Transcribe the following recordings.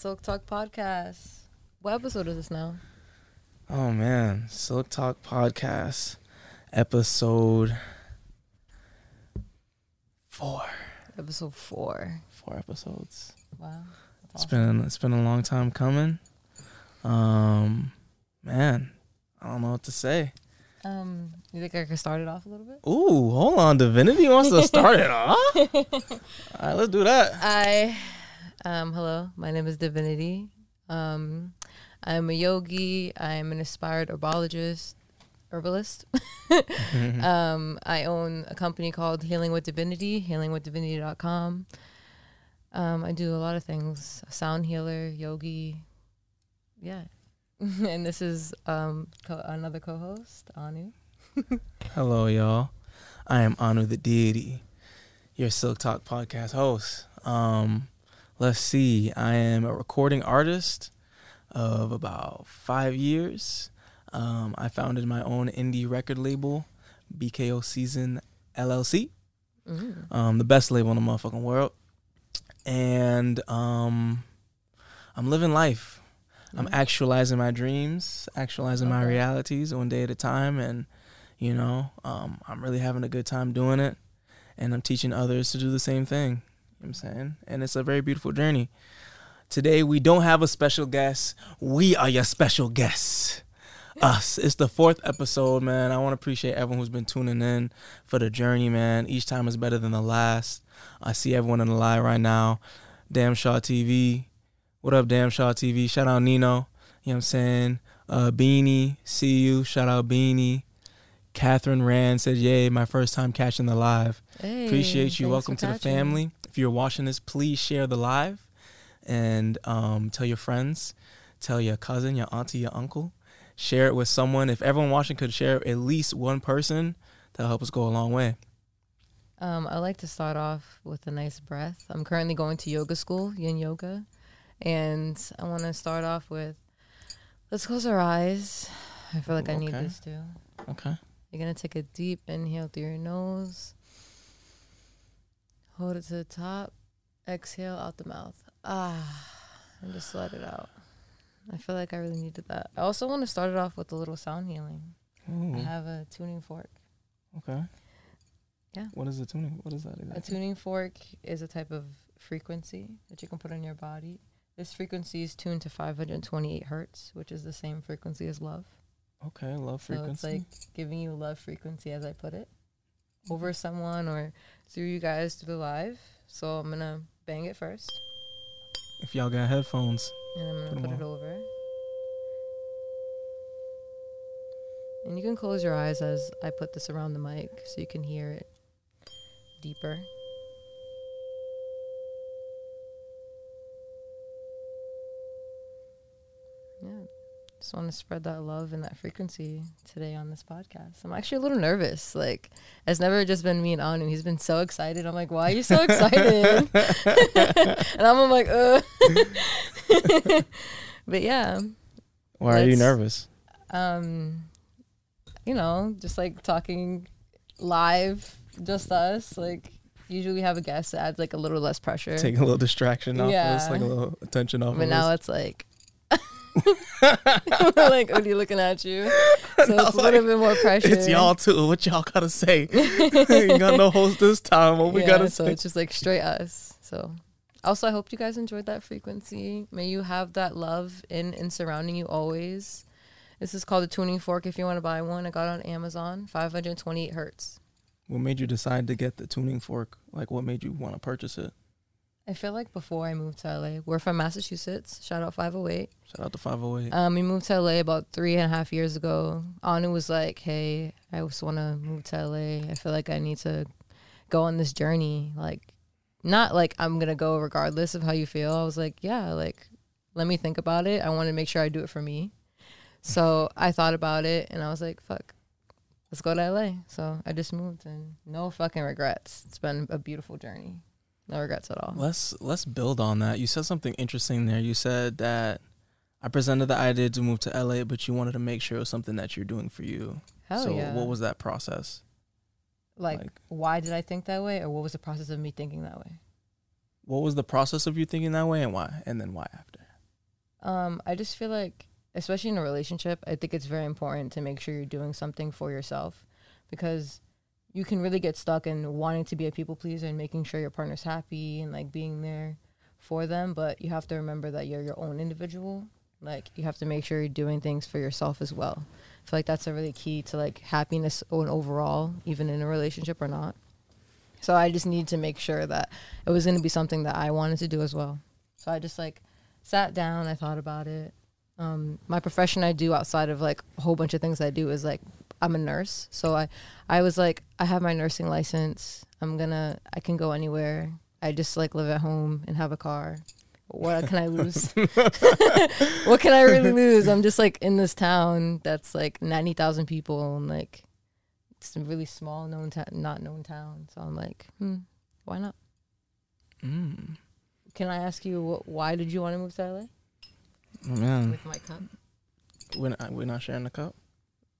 Silk Talk Podcast. What episode is this now? Oh man, Silk Talk podcast episode four. Episode four. Four episodes. Wow. It's been it's been a long time coming. Um, man, I don't know what to say. Um, you think I could start it off a little bit? Ooh, hold on, Divinity wants to start it off. All right, let's do that. I, um, hello, my name is Divinity. Um, I'm a yogi. I'm an inspired herbologist, herbalist. um, I own a company called Healing with Divinity, healingwithdivinity.com. Um, I do a lot of things sound healer, yogi. Yeah. and this is um, co- another co host, Anu. Hello, y'all. I am Anu the Deity, your Silk Talk podcast host. Um, let's see. I am a recording artist of about five years. Um, I founded my own indie record label, BKO Season LLC, Mm. um, the best label in the motherfucking world. And um, I'm living life. I'm Mm. actualizing my dreams, actualizing my realities one day at a time, and you know, um, I'm really having a good time doing it, and I'm teaching others to do the same thing. You know what I'm saying, and it's a very beautiful journey. Today we don't have a special guest. We are your special guests. Us. It's the fourth episode, man. I want to appreciate everyone who's been tuning in for the journey, man. Each time is better than the last. I see everyone in the live right now. Damn Shaw TV. What up, Damn Shaw TV? Shout out Nino. You know what I'm saying? Uh, Beanie, see you. Shout out Beanie. Catherine Rand said, Yay, my first time catching the live. Hey, Appreciate you. Welcome to the family. If you're watching this, please share the live and um, tell your friends, tell your cousin, your auntie, your uncle. Share it with someone. If everyone watching could share at least one person, that'll help us go a long way. Um, I like to start off with a nice breath. I'm currently going to yoga school, yin yoga, and I want to start off with let's close our eyes. I feel like I need this too. Okay. You're gonna take a deep inhale through your nose, hold it to the top, exhale out the mouth. Ah, and just let it out. I feel like I really needed that. I also want to start it off with a little sound healing. I have a tuning fork. okay. Yeah. What is a tuning? What is that A tuning fork is a type of frequency that you can put on your body. This frequency is tuned to 528 hertz, which is the same frequency as love. Okay, love So it's like giving you love frequency as I put it over someone or through you guys through the live. So I'm to bang it first if y'all got headphones, and I'm going Put put it over. And you can close your eyes as I put this around the mic so you can hear it deeper. Yeah. Just want to spread that love and that frequency today on this podcast. I'm actually a little nervous. Like, it's never just been me and Anu. He's been so excited. I'm like, why are you so excited? and I'm like, uh. but yeah, why are you nervous? um, you know, just like talking live, just us. Like, usually we have a guest that adds like a little less pressure. Take a little distraction off of us, like a little attention off but of us. But now it's like, like oh, Odie looking at you. So it's a little like, bit more pressure. It's y'all too. What y'all gotta say? you got no host this time. What we yeah, gotta so say? it's just like straight us. So also I hope you guys enjoyed that frequency. May you have that love in and surrounding you always. This is called a tuning fork if you want to buy one. I got it on Amazon, 528 hertz. What made you decide to get the tuning fork? Like, what made you want to purchase it? I feel like before I moved to LA, we're from Massachusetts. Shout out 508. Shout out to 508. Um, we moved to LA about three and a half years ago. Anu was like, "Hey, I just want to move to LA. I feel like I need to go on this journey. Like, not like I'm gonna go regardless of how you feel. I was like, yeah, like let me think about it. I want to make sure I do it for me. So I thought about it, and I was like, fuck, let's go to LA. So I just moved, and no fucking regrets. It's been a beautiful journey. No regrets at all. Let's let's build on that. You said something interesting there. You said that I presented the idea to move to LA, but you wanted to make sure it was something that you're doing for you. Hell so yeah. what was that process? like, like- why did I think that way, or what was the process of me thinking that way? What was the process of you thinking that way and why? And then why after? Um, I just feel like, especially in a relationship, I think it's very important to make sure you're doing something for yourself because you can really get stuck in wanting to be a people pleaser and making sure your partner's happy and like being there for them. But you have to remember that you're your own individual. Like you have to make sure you're doing things for yourself as well. I feel like that's a really key to like happiness and overall, even in a relationship or not. So I just need to make sure that it was going to be something that I wanted to do as well. So I just like sat down, I thought about it. Um, my profession I do outside of like a whole bunch of things I do is like I'm a nurse. So I, I was like, I have my nursing license. I'm gonna, I can go anywhere. I just like live at home and have a car. What can I lose? what can I really lose? I'm just like in this town that's like 90,000 people and like it's a really small known town, not known town. So I'm like, hmm, why not? Mm. Can I ask you wh- why did you want to move to LA? Oh, man, With my cup, we're not, we're not sharing the cup.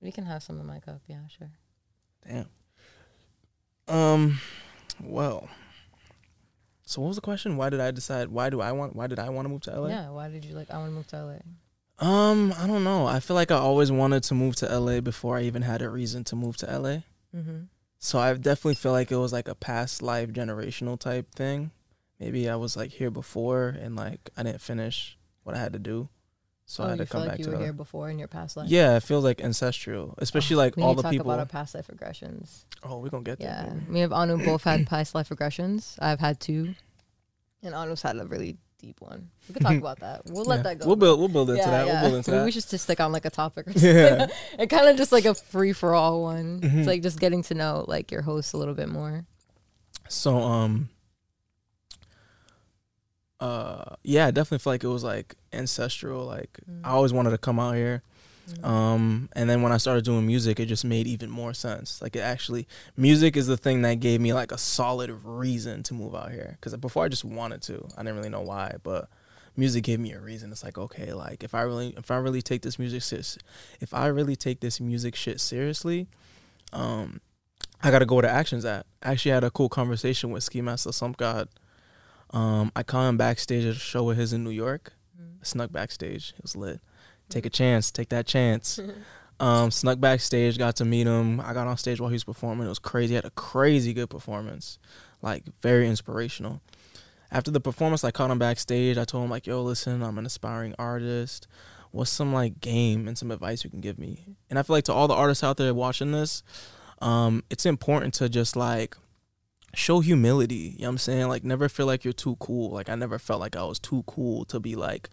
We can have some of my cup. Yeah, sure. Damn. Um. Well. So what was the question? Why did I decide? Why do I want? Why did I want to move to LA? Yeah, why did you like? I want to move to LA. Um. I don't know. I feel like I always wanted to move to LA before I even had a reason to move to LA. Mm-hmm. So I definitely feel like it was like a past life generational type thing. Maybe I was like here before and like I didn't finish what I had to do, so oh, I had to come like back you to were here before in your past life. Yeah, it feels like ancestral, especially like we all need the to talk people. about our past life regressions. oh, we're gonna get there. Yeah, me and Anu both had past life regressions. I've had two, and Anu's had a really deep one. We could talk about that. We'll let Yeah. that go. We'll build. We'll build into yeah, that. yeah. We'll build into that. we should just stick on like a topic or something. Yeah. and kind of just like a free for all one. Mhm. It's like just getting to know like your host a little bit more. So um uh yeah, I definitely feel like it was like ancestral. Like Mm. I always wanted to come out here. Mm. Um and then when I started doing music, it just made even more sense. Like it actually music is the thing that gave me like a solid reason to move out here cuz before I just wanted to. I didn't really know why, but music gave me a reason. It's like, okay, like if I really if I really take this music serious, if I really take this music shit seriously, um I got to go where the action's at. I actually had a cool conversation with Ski Mask the Slump God. Um, I caught him backstage at a show of his in New York. Mm. I snuck backstage. It was lit. Take a chance. Take that chance. Um, snuck backstage. Got to meet him. I got on stage while he was performing. It was crazy. He had a crazy good performance. Like very inspirational. After the performance, I caught him backstage. I told him like, "Yo, listen, I'm an aspiring artist. What's some like game and some advice you can give me?" And I feel like to all the artists out there watching this, um, it's important to just like show humility. You know what I'm saying? Like never feel like you're too cool. Like I never felt like I was too cool to be like,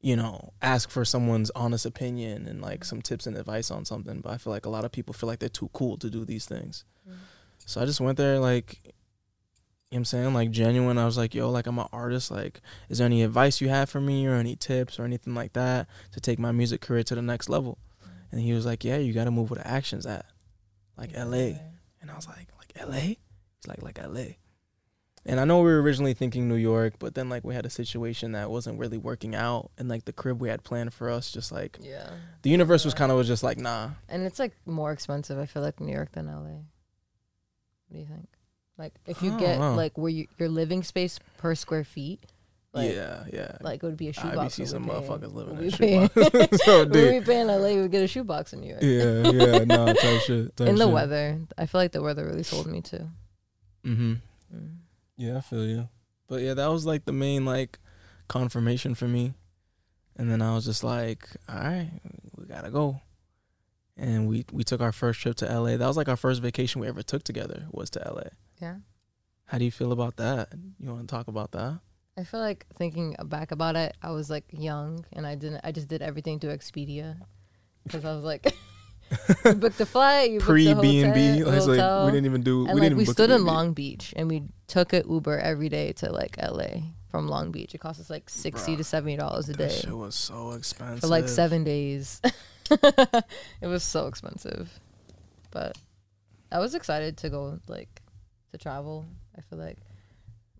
you know, ask for someone's honest opinion and like some tips and advice on something. But I feel like a lot of people feel like they're too cool to do these things. Mm. So I just went there like you know what I'm saying? Like genuine. I was like, yo, like I'm an artist. Like, is there any advice you have for me or any tips or anything like that to take my music career to the next level? And he was like, Yeah, you gotta move where the action's at. Like LA. And I was like, like LA? He's like, like LA. And I know we were originally thinking New York, but then like we had a situation that wasn't really working out, and like the crib we had planned for us, just like Yeah, the universe was kind of was just like, nah. and it's like more expensive. I feel like New York than LA. What do you think? Like if you get know. like where you, your living space per square feet, like yeah, yeah. like it would be a shoebox. be see some what we paying. motherfuckers living in shoebox. so deep. we paying in LA, we would get a shoebox in New York. Yeah, yeah, nah, type shit. Type in the shit. weather, I feel like the weather really sold me too. Mm-hmm. Mm. Yeah, I feel you. But yeah, that was like the main like confirmation for me. And then I was just like, all right, we gotta go. And we we took our first trip to LA. That was like our first vacation we ever took together was to LA. Yeah. How do you feel about that? You want to talk about that? I feel like thinking back about it, I was like young and I didn't. I just did everything through Expedia because I was like, you booked the flight, you Pre the B and B. hotel, Like we didn't even do. and we like didn't we even book stood the in Long Beach and we took an Uber every day to like LA from Long Beach. It cost us like sixty Bruh, to seventy dollars a day shit was so expensive. for like seven days. it was so expensive, but I was excited to go like to travel. I feel like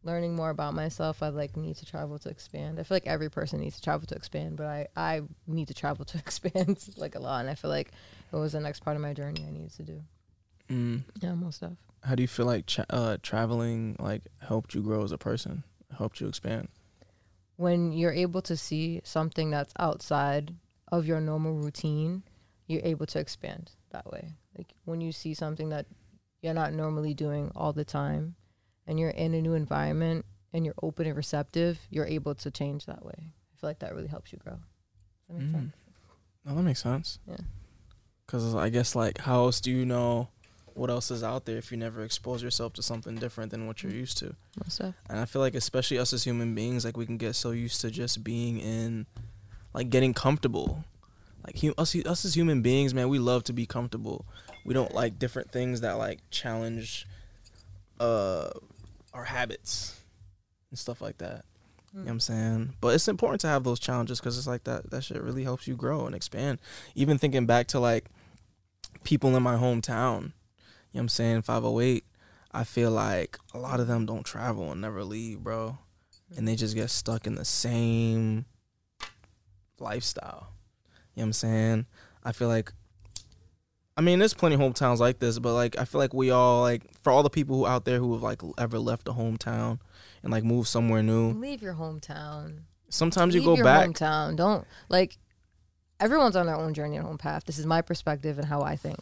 learning more about myself. I like need to travel to expand. I feel like every person needs to travel to expand, but I I need to travel to expand like a lot, and I feel like it was the next part of my journey I needed to do. Mm. Yeah, most stuff. How do you feel like tra- uh, traveling like helped you grow as a person? Helped you expand? when you're able to see something that's outside of your normal routine, you're able to expand that way. Like when you see something that you're not normally doing all the time and you're in a new environment and you're open and receptive, you're able to change that way. I feel like that really helps you grow. Does that make Mm. sense? No, that makes sense. Yeah. Because I guess like how else do you know what else is out there if you never expose yourself to something different than what you're used to? And I feel like especially us as human beings, like we can get so used to just being in, like getting comfortable. Like us, us as human beings, man, we love to be comfortable. We don't like different things that like challenge, uh, our habits and stuff like that. You know hmm. what I'm saying? But it's important to have those challenges because it's like that that shit really helps you grow and expand. Even thinking back to like people in my hometown, you know what I'm saying, 508, I feel like a lot of them don't travel and never leave, bro. And they just get stuck in the same lifestyle. You know what I'm saying? I feel like I mean, there's plenty of hometowns like this, but like I feel like we all like for all the people who out there who have like ever left a hometown and like moved somewhere new. Leave your hometown. Sometimes you Leave go your back. hometown. Don't like everyone's on their own journey and own path. This is my perspective and how I think.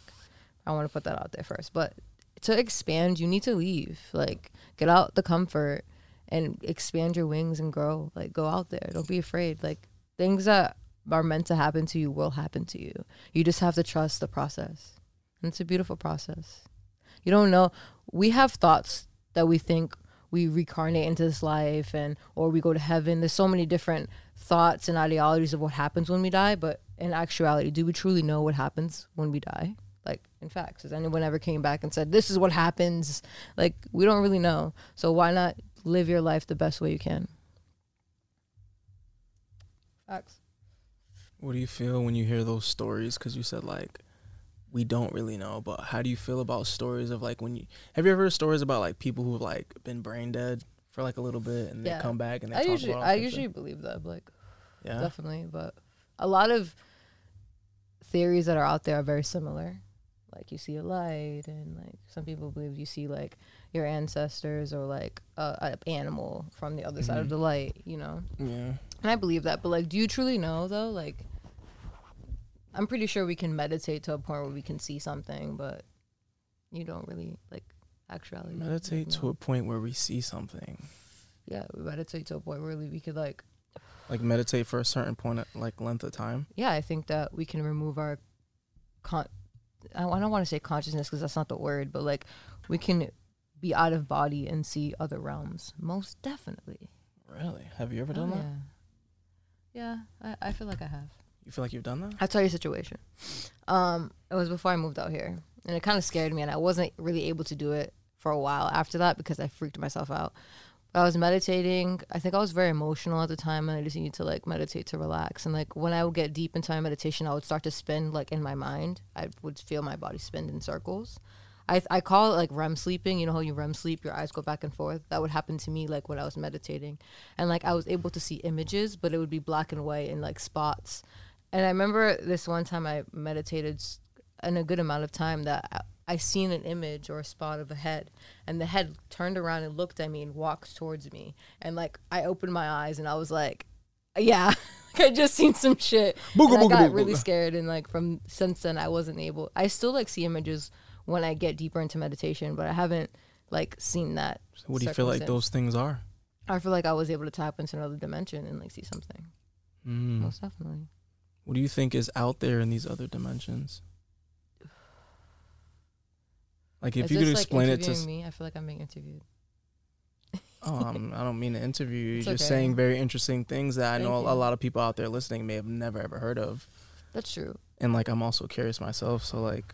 I want to put that out there first. But to expand, you need to leave. Like get out the comfort and expand your wings and grow. Like go out there. Don't be afraid. Like things that are meant to happen to you will happen to you. You just have to trust the process. And it's a beautiful process. You don't know. We have thoughts that we think we reincarnate into this life and or we go to heaven. There's so many different thoughts and ideologies of what happens when we die, but in actuality, do we truly know what happens when we die? Like in fact, has anyone ever came back and said, This is what happens? Like we don't really know. So why not live your life the best way you can? Facts. What do you feel when you hear those stories? Because you said like we don't really know, but how do you feel about stories of like when you have you ever heard stories about like people who've like been brain dead for like a little bit and Yeah. they come back and they I talk usually I usually believe that, like yeah definitely. But a lot of theories that are out there are very similar. Like you see a light, and like some people believe you see like your ancestors or like a, a animal from the other side of Mhm. the light. You know, yeah and I believe that. But like, do you truly know though? Like, I'm pretty sure we can meditate to a point where we can see something, but you don't really like actuality. meditate to a point where we see something yeah, we meditate to a point where we could like like meditate for a certain point at like length of time yeah, I think that we can remove our con. I I don't want to say consciousness because that's not the word, but like we can be out of body and see other realms. Most definitely. really have you ever Oh, done that yeah, yeah. I, I feel like I have. you feel like you've done that I'll tell you a situation. Um, it was before I moved out here, and it kind of scared me, and I wasn't really able to do it for a while after that because I freaked myself out. But I was meditating. I think I was very emotional at the time, and I just needed to like meditate to relax. And like when I would get deep into my meditation, I would start to spin like in my mind. I would feel my body spin in circles. I I call it like REM sleeping. You know how you REM sleep, your eyes go back and forth. That would happen to me like when I was meditating, and like I was able to see images, but it would be black and white and like spots. And I remember this one time I meditated in a good amount of time that I, I seen an image or a spot of a head, and the head turned around and looked at me and walked towards me, and like I opened my eyes and I was like, yeah, I just seen some shit. Booga, and I got booga, really booga. scared, and like from since then I wasn't able. I still like see images when I get deeper into meditation, but I haven't like seen that. So what do you feel like those things are I feel like I was able to tap into another dimension and like see something. mm. Most definitely. what do you think is out there in these other dimensions like if Is you could this, like, explain it to me, I feel like I'm being interviewed. Oh, I'm, I don't mean to interview you. You're just okay. saying very interesting things that I Thank know you. a lot of people out there listening may have never ever heard of. That's true. And like I'm also curious myself, so like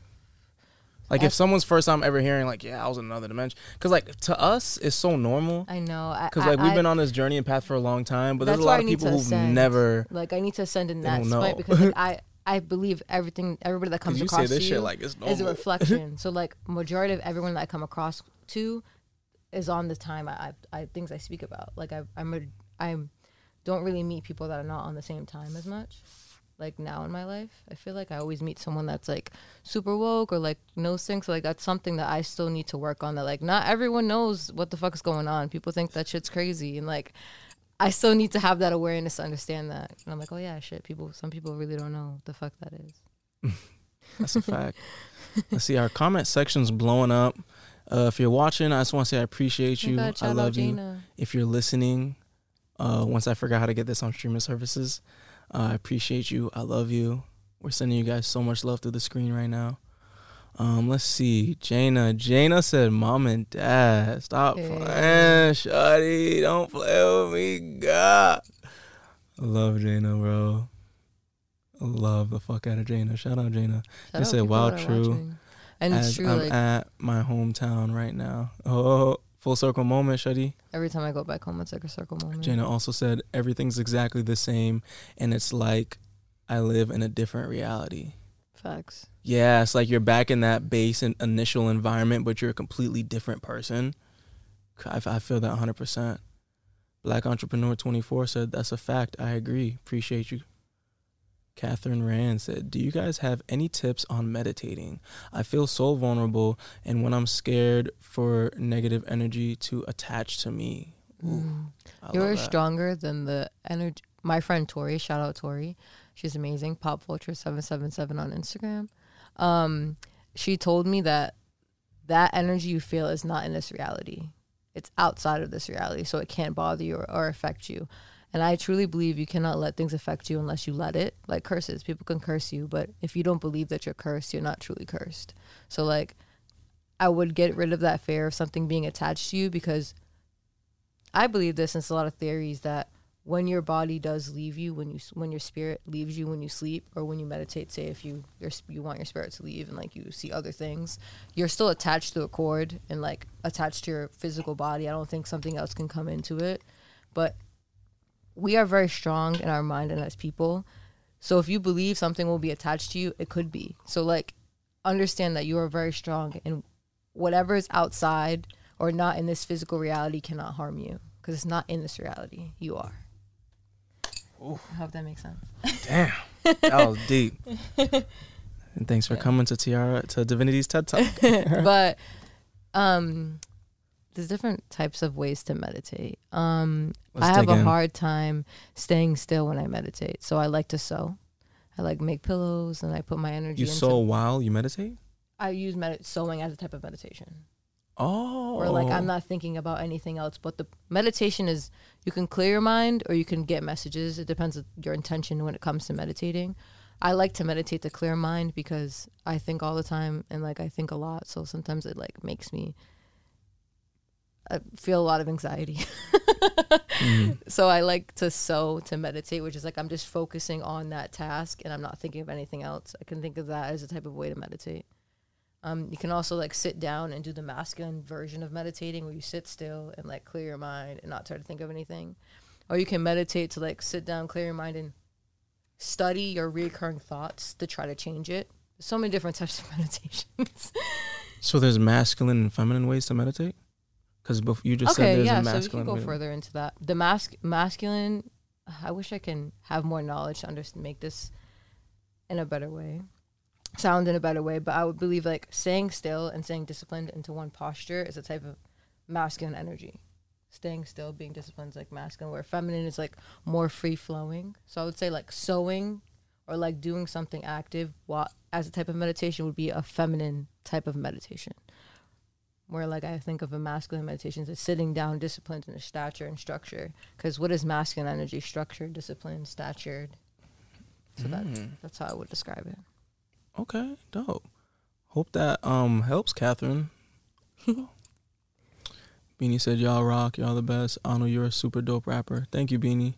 like if someone's first time ever hearing like yeah, I was in another dimension cuz like to us it's so normal I know. I, cuz I- like we've been on this journey and path for a long time, but there's a lot of people who've ascend. never like I need to ascend in that spot because like, I I believe everything everybody that comes you across say this to shit you like it's is a reflection. so like majority of everyone that I come across to is on the time I I, I things I speak about. Like I I'm a I'm don't really meet people that are not on the same time as much. Like now in my life, I feel like I always meet someone that's like super woke or like knows things. So like that's something that I still need to work on. That like not everyone knows what the fuck is going on. People think that shit's crazy and like I still need to have that awareness to understand that. And I'm like, oh yeah, shit. People, some people really don't know what the fuck that is. That's a fact. Let's see, our comment section's blowing up. Uh, if you're watching, I just want to say I appreciate you. God, I out love you. Gina. If you're listening, uh, once I forgot how to get this on streaming services, uh, I appreciate you. I love you. We're sending you guys so much love through the screen right now. Um, let's see. Jana. Jana said, "Mom and Dad, stop Hey. playing, shawty. Don't play with me, God." I love Jana, bro. I love the fuck out of Jana. Shout out Jana. Shout out said, "Wow, true." watching. And it's true. I'm like at my hometown right now. Oh, full circle moment, shawty. every time I go back home, it's like a circle moment. Jana also said everything's exactly the same, and it's like I live in a different reality. Facts. Yeah, it's like you're back in that base and initial environment, but you're a completely different person. I, I feel that 100%. Black Entrepreneur 24 said, That's a fact. I agree. Appreciate you. Catherine Rand said, Do you guys have any tips on meditating? I feel so vulnerable, and when I'm scared for negative energy to attach to me. Ooh. You're stronger than the energy. My friend Tori, shout out Tori, she's amazing. Pop Vulture seven seven seven on Instagram. Um, she told me that that energy you feel is not in this reality. It's outside of this reality, so it can't bother you or, or affect you. And I truly believe you cannot let things affect you unless you let it. Like curses, people can curse you, but if you don't believe that you're cursed, you're not truly cursed. So like, I would get rid of that fear of something being attached to you because I believe this, and it's a lot of theories that when your body does leave you, when you when your spirit leaves you when you sleep or when you meditate, say if you your, you want your spirit to leave and like you see other things, you're still attached to a cord and like attached to your physical body. I don't think something else can come into it, but we are very strong in our mind and as people. So if you believe something will be attached to you, it could be. So like understand that you are very strong and whatever is outside or not in this physical reality cannot harm you because it's not in this reality. You are. I hope that makes sense. Damn, that was deep. And thanks for coming to Tiara to Divinity's TED Talk. but um there's different types of ways to meditate. Um Let's I have a in. hard time staying still when I meditate. So I like to sew. I like make pillows and I put my energy You into sew while you meditate. I use med- sewing as a type of meditation. Oh, Or like I'm not thinking about anything else. But the meditation is you can clear your mind or you can get messages. It depends on your intention when it comes to meditating. I like to meditate to clear mind because I think all the time and like I think a lot. So sometimes it like makes me I feel a lot of anxiety. Mm. So I like to sew to meditate, which is like I'm just focusing on that task and I'm not thinking of anything else. I can think of that as a type of way to meditate. Um, you can also like sit down and do the masculine version of meditating where you sit still and like clear your mind and not try to think of anything. Or you can meditate to like sit down, clear your mind and study your recurring thoughts to try to change it. There's so many different types of meditations. So there's masculine and feminine ways to meditate. Because you just said okay, there's yeah, a so we can go further into that. The mask masculine. I wish I can have more knowledge to understand, make this in a better way, sound in a better way. But I would believe like staying still and staying disciplined into one posture is a type of masculine energy. Staying still, being disciplined is like masculine, where feminine is like more free flowing. So I would say like sewing or like doing something active while as a type of meditation would be a feminine type of meditation where like I think of a masculine meditation as sitting down, disciplined in a stature and structure. Because what is masculine energy? Structure, disciplined, statured. So that Mm. that's how I would describe it. Okay, dope. Hope that um helps, Catherine. Beanie said, "Y'all rock, y'all the best." Anu, you're a super dope rapper. Thank you, Beanie.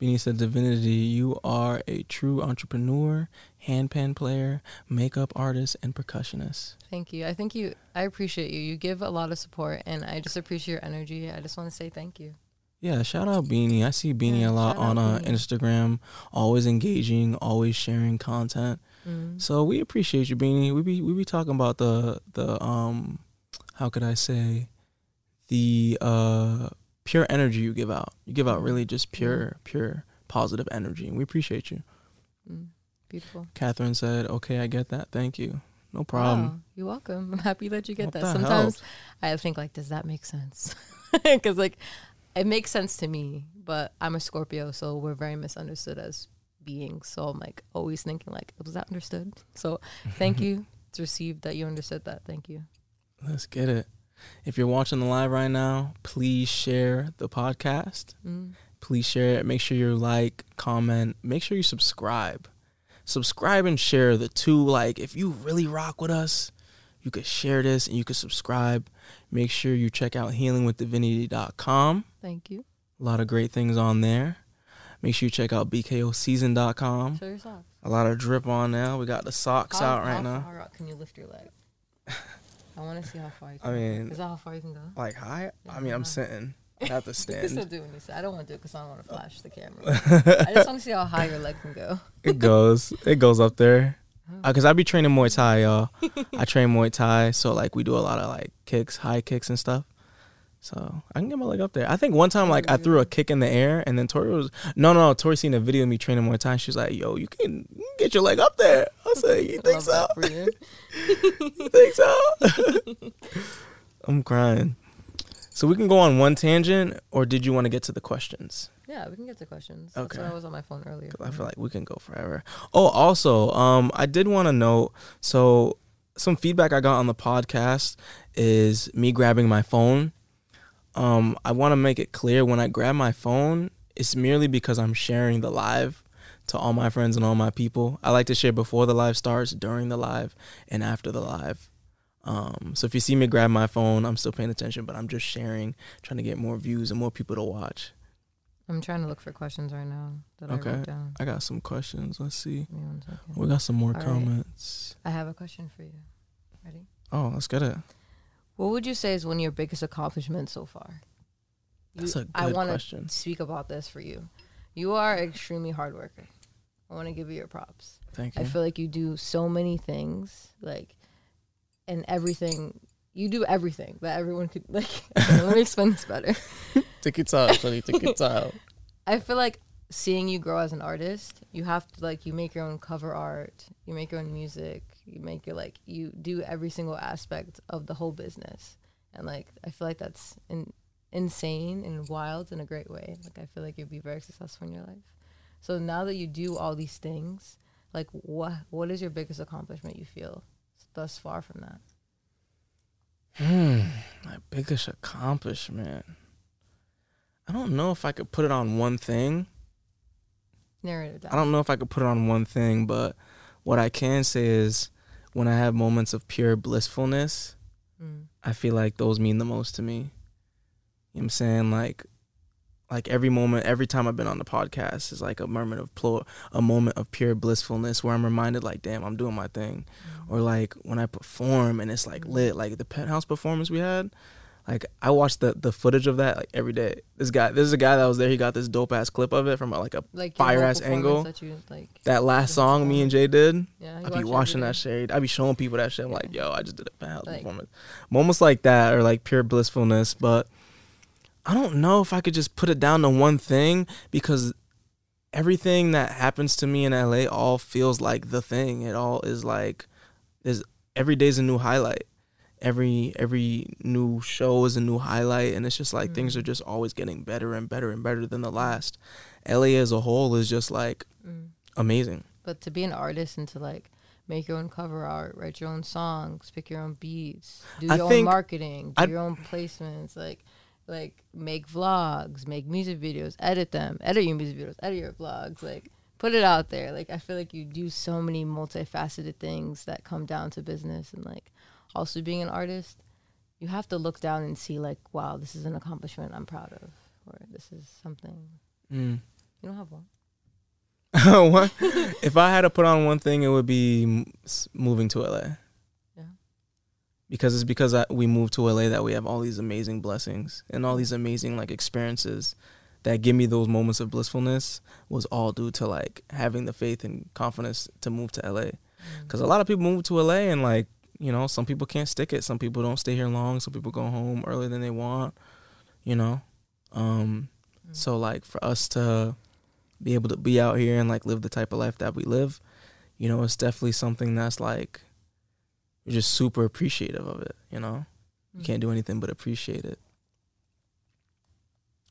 Beanie said, "Divinity, you are a true entrepreneur, handpan player, makeup artist, and percussionist." Thank you. I think you. I appreciate you. You give a lot of support, and I just appreciate your energy. I just want to say thank you. Yeah, shout out Beanie. I see Beanie Yeah, a lot on uh, Instagram, always engaging, always sharing content. Mm. So we appreciate you, Beanie. We be we be talking about the the um, how could I say, the uh pure energy you give out. You give out really just pure pure positive energy, and we appreciate you. Mm. Beautiful. Catherine said, "Okay, I get that. Thank you. No problem." Wow, you're welcome. I'm happy that you get that. that Sometimes helps. I think like, does that make sense? Because like, it makes sense to me, but I'm a Scorpio, so we're very misunderstood as beings. So I'm like always thinking like, was that understood? So thank you. It's received that you understood that. Thank you. Let's get it. If you're watching the live right now, please share the podcast. Mm. Please share it. Make sure you like, comment. Make sure you subscribe. Subscribe and share the two. Like, if you really rock with us, you could share this and you could subscribe. Make sure you check out healingwithdivinity.com. Thank you. A lot of great things on there. Make sure you check out bkoseason.com. Show your socks. A lot of drip on now. We got the socks How- out right how now. can you lift your leg? I want to see how far you can I mean, is that how far you can go? like high. I mean, I'm sitting. I have to still stand. do what you say. I don't want to do it because I don't want to flash the camera. I just want to see how high your leg can go. it goes. It goes up there. Uh, Cause I be training Muay Thai, y'all. I train Muay Thai, so like we do a lot of like kicks, high kicks and stuff. So I can get my leg up there. I think one time like I threw a kick in the air, and then Tori was no, no, no. Tori seen a video of me training Muay Thai. She's like, "Yo, you can, you can get your leg up there." I said, "You think so? you. You think so?" I'm crying. So we can go on one tangent, or did you want to get to the questions? Yeah, we can get to questions. Okay. I was on my phone earlier. I feel like we can go forever. Oh, also, um, I did want to note. So, some feedback I got on the podcast is me grabbing my phone. Um, I want to make it clear when I grab my phone, it's merely because I'm sharing the live to all my friends and all my people. I like to share before the live starts, during the live, and after the live. Um, so if you see me grab my phone, I'm still paying attention, but I'm just sharing, trying to get more views and more people to watch. I'm trying to look for questions right now that Okay. I wrote down. I got some questions. Let's see. Give me one second. We got some more All right. comments. I have a question for you. Ready? Oh, let's get it. What would you say is one of your biggest accomplishments so far? That's You- a good I want question. to speak about this for you. You are an extremely hard worker. I want to give you your props. Thank you. I feel like you do so many things, like, and everything. You do everything that everyone could like. okay, let me explain this better. Take your time, Sonny. Take your time. I feel like seeing you grow as an artist, you have to like you make your own cover art, you make your own music, you make your like you do every single aspect of the whole business, and like I feel like that's in, insane and wild in a great way. Like I feel like you'd be very successful in your life. So now that you do all these things, like what what is your biggest accomplishment you feel thus far from that? Hmm, my biggest accomplishment. I don't know if I could put it on one thing. Narrow it down. I don't know if I could put it on one thing, but what I can say is when I have moments of pure blissfulness, Mm. I feel like those mean the most to me. You know what I'm saying? Like like every moment, every time I've been on the podcast is like a moment of plo- a moment of pure blissfulness where I'm reminded like, damn, I'm doing my thing. Or like when I perform and it's like lit, like the penthouse performance we had. Like I watched the the footage of that like every day. This guy, this is a guy that was there. He got this dope ass clip of it from like a Like fire ass angle. That you, like, that last song me and Jay did. yeah, I watch be watching that shit. shade. I be showing people that shit. I'm Yeah. like, yo, I just did a penthouse Like- performance. Moments like that are like pure blissfulness, but I don't know if I could just put it down to one thing because everything that happens to me in LA all feels like the thing. It all is like there's every day's a new highlight. Every every new show is a new highlight and it's just like things Mm. are just always getting better and better and better than the last. LA as a whole is just like Mm. amazing. But to be an artist and to like make your own cover art, write your own songs, pick your own beats, do I your own marketing, do I- your own placements, like like make vlogs, make music videos, edit them, edit your music videos, edit your vlogs, like put it out there. Like I feel like you do so many multifaceted things that come down to business and like also being an artist, you have to look down and see like, wow, this is an accomplishment I'm proud of, or this is something Mm. you don't have one. If I had to put on one thing, it would be moving to LA. Yeah. Because it's because I, we moved to LA that we have all these amazing blessings and all these amazing like experiences that give me those moments of blissfulness was all due to like having the faith and confidence to move to LA. Because a lot of people move to LA and like you know some people can't stick it. Some people don't stay here long. Some people go home earlier than they want. You know, um, Mm. so like for us to be able to be out here and like live the type of life that we live, you know, it's definitely something that's like you're just super appreciative of it, you know? You can't do anything but appreciate it.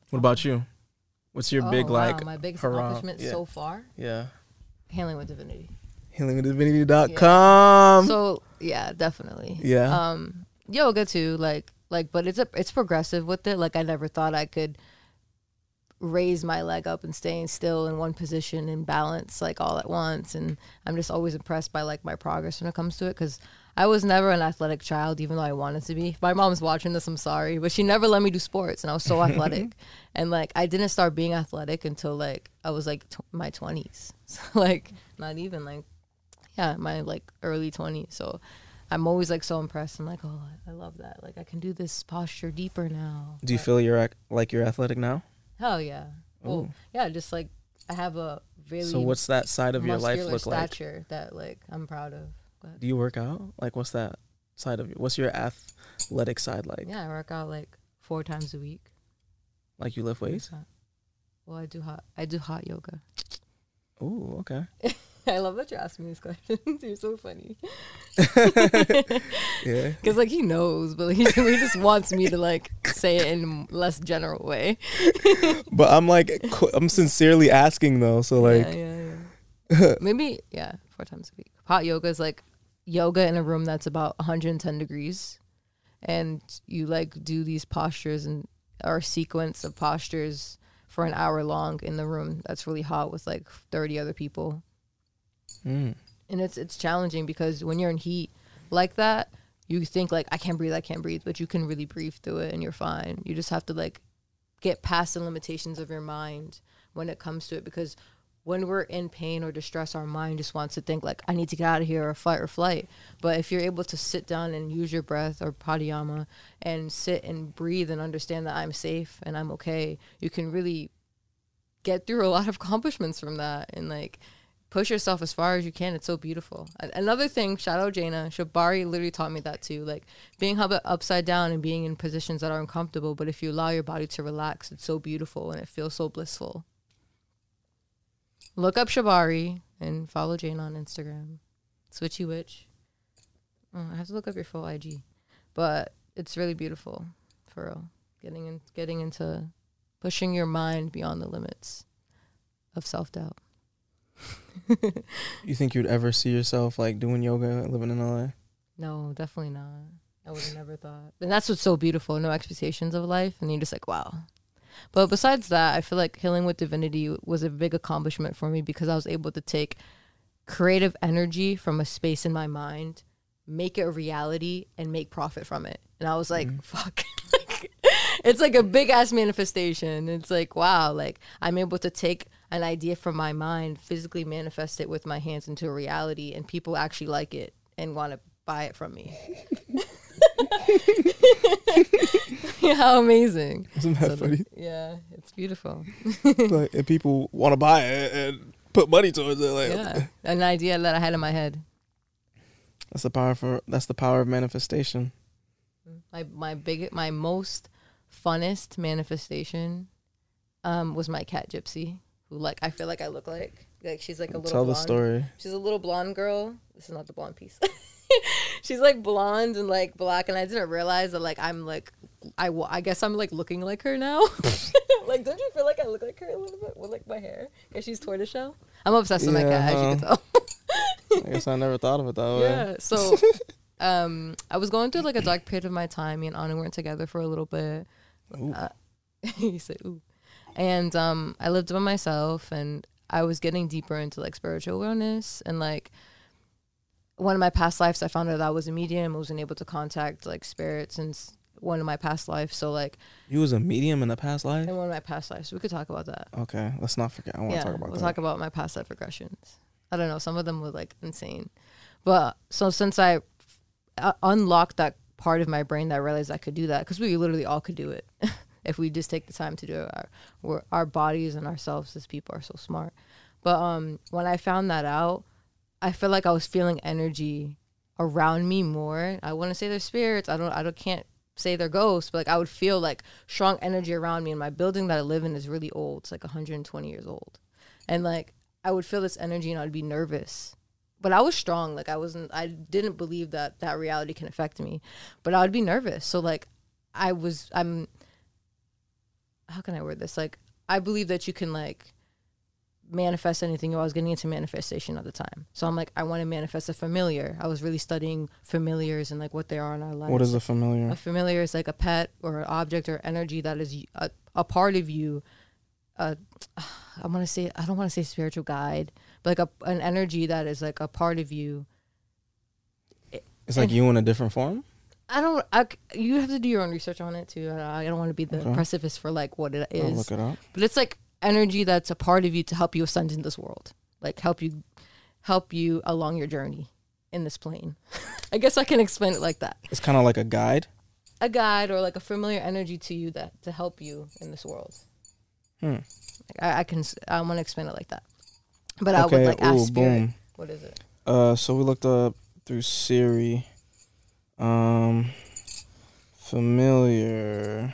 What about you? What's your Oh, big wow, like my biggest hurrah? accomplishment Yeah. so far? yeah? Handling with divinity. Healingwithdivinity.com. so yeah, definitely. Yeah. Um, yoga too. Like like, but it's a it's progressive with it. Like I never thought I could raise my leg up and staying still in one position and balance like all at once and i'm just always impressed by like my progress when it comes to it because i was never an athletic child even though i wanted to be my mom's watching this i'm sorry but she never let me do sports and i was so athletic and like i didn't start being athletic until like i was like my 20s so, like not even like yeah my like early 20s so i'm always like so impressed i'm like oh i love that like i can do this posture deeper now Do you But- feel you're ac- like you're athletic now? Hell yeah. Oh, well, yeah, just like I have a really So what's that side of your life look like? stature that like I'm proud of. Ahead. Do you work out? Like, what's that side of you? What's your athletic side like? Yeah, I work out like four times a week. Like you lift weights? Well, I do hot. I do hot yoga. Ooh, okay. I love that you're asking me these questions. you're so funny. Yeah. Because like he knows, but like, he, he just wants me to like say it in less general way. But I'm like, qu- I'm sincerely asking though. So like, yeah, yeah, yeah. Maybe yeah, four times a week. Hot yoga is like yoga in a room that's about 110 degrees, and you like do these postures and or sequence of postures for an hour long in the room that's really hot with like 30 other people, mm, and it's it's challenging because when you're in heat like that, you think like I can't breathe, I can't breathe, but you can really breathe through it and you're fine. You just have to like get past the limitations of your mind when it comes to it because when we're in pain or distress, our mind just wants to think like, I need to get out of here or fight or flight. But if you're able to sit down and use your breath or pranayama and sit and breathe and understand that I'm safe and I'm okay, you can really get through a lot of accomplishments from that and like push yourself as far as you can. It's so beautiful. Another thing, shout out Jaina. Shabari literally taught me that too. Like being upside down and being in positions that are uncomfortable, but if you allow your body to relax, it's so beautiful and it feels so blissful. Look up Shabari and follow Jane on Instagram. Switchy Witch. Oh, I have to look up your full IG, but it's really beautiful, for real. Getting in, getting into pushing your mind beyond the limits of self doubt. You think you'd ever see yourself like doing yoga, living in LA? No, definitely not. I would have never thought. And that's what's so beautiful. No expectations of life. And you're just like, wow. But besides that, I feel like Healing with Divinity was a big accomplishment for me because I was able to take creative energy from a space in my mind, make it a reality, and make profit from it. And I was like, mm-hmm. fuck. Like, it's like a big ass manifestation. It's like, wow, like I'm able to take an idea from my mind, physically manifest it with my hands into a reality, and people actually like it and want to buy it from me. yeah, how amazing. Isn't that So the- funny? yeah, it's beautiful. like, and people want to buy it and put money towards it. Like, Yeah, an idea that I had in my head. that's the power for. That's the power of manifestation. My my big my most funnest manifestation um was my cat Gypsy, who like I feel like I look like. Like she's like a little Tell the blonde. story. She's a little blonde girl. This is not the blonde piece. she's like blonde and like black, and I didn't realize that like I'm like I, I guess I'm like looking like her now. like, don't you feel like I look like her a little bit with like my hair? Because she's tortoiseshell. I'm obsessed with my cat, as you can tell. I guess I never thought of it that way. Yeah. So, um, I was going through like a dark period of my time. Me and Anu weren't together for a little bit. Uh, he said, "Ooh," and um, I lived by myself, and I was getting deeper into like spiritual awareness, and like one of my past lives, I found out that I was a medium. I wasn't able to contact like spirits and one of my past lives. So like You was a medium in the past life. in one of my past lives, we could talk about that. Okay, let's not forget. I want to yeah, talk about we'll that. talk about my past life regressions. I don't know. Some of them were like insane, but so since I uh, unlocked that part of my brain that I realized I could do that because we literally all could do it if we just take the time to do it. Our, our bodies and ourselves as people are so smart. But um, when I found that out, I felt like I was feeling energy around me more. I want to say they're spirits. I don't. I don't. Can't say they're ghosts, but like I would feel like strong energy around me. And my building that I live in is really old. It's like 120 years old, and like I would feel this energy and I'd be nervous. But I was strong. Like I wasn't. I didn't believe that that reality can affect me, but I would be nervous. So like I was. I'm. How can I word this? Like I believe that you can like manifest anything. I was getting into manifestation at the time, so I'm like, I want to manifest a familiar. I was really studying familiars and like what they are in our life. What is a familiar? A familiar is like a pet or an object or energy that is a, a part of you. Uh, I want to say I don't want to say spiritual guide, but like a an energy that is like a part of you. It's like and- you in a different form. I don't. I, you have to do your own research on it too. I, I don't want to be the Okay. precipice for like what it is. Look it up. but it's like energy that's a part of you to help you ascend in this world, like help you, help you along your journey in this plane. I guess I can explain it like that. It's kind of like a guide. a guide or like a familiar energy to you that to help you in this world. Hmm. Like, I, I can I want to explain it like that, but I okay. would like ask ooh, spirit. boom. What is it? Uh, so we looked up through Siri. Um, familiar.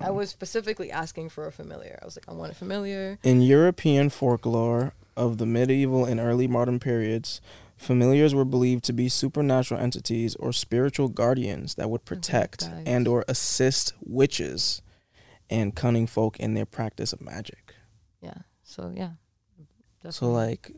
I was specifically asking for a familiar. I was like, I want a familiar. In European folklore of the medieval and early modern periods, familiars were believed to be supernatural entities or spiritual guardians that would protect guides. and or assist witches and cunning folk in their practice of magic. Yeah. So yeah. So like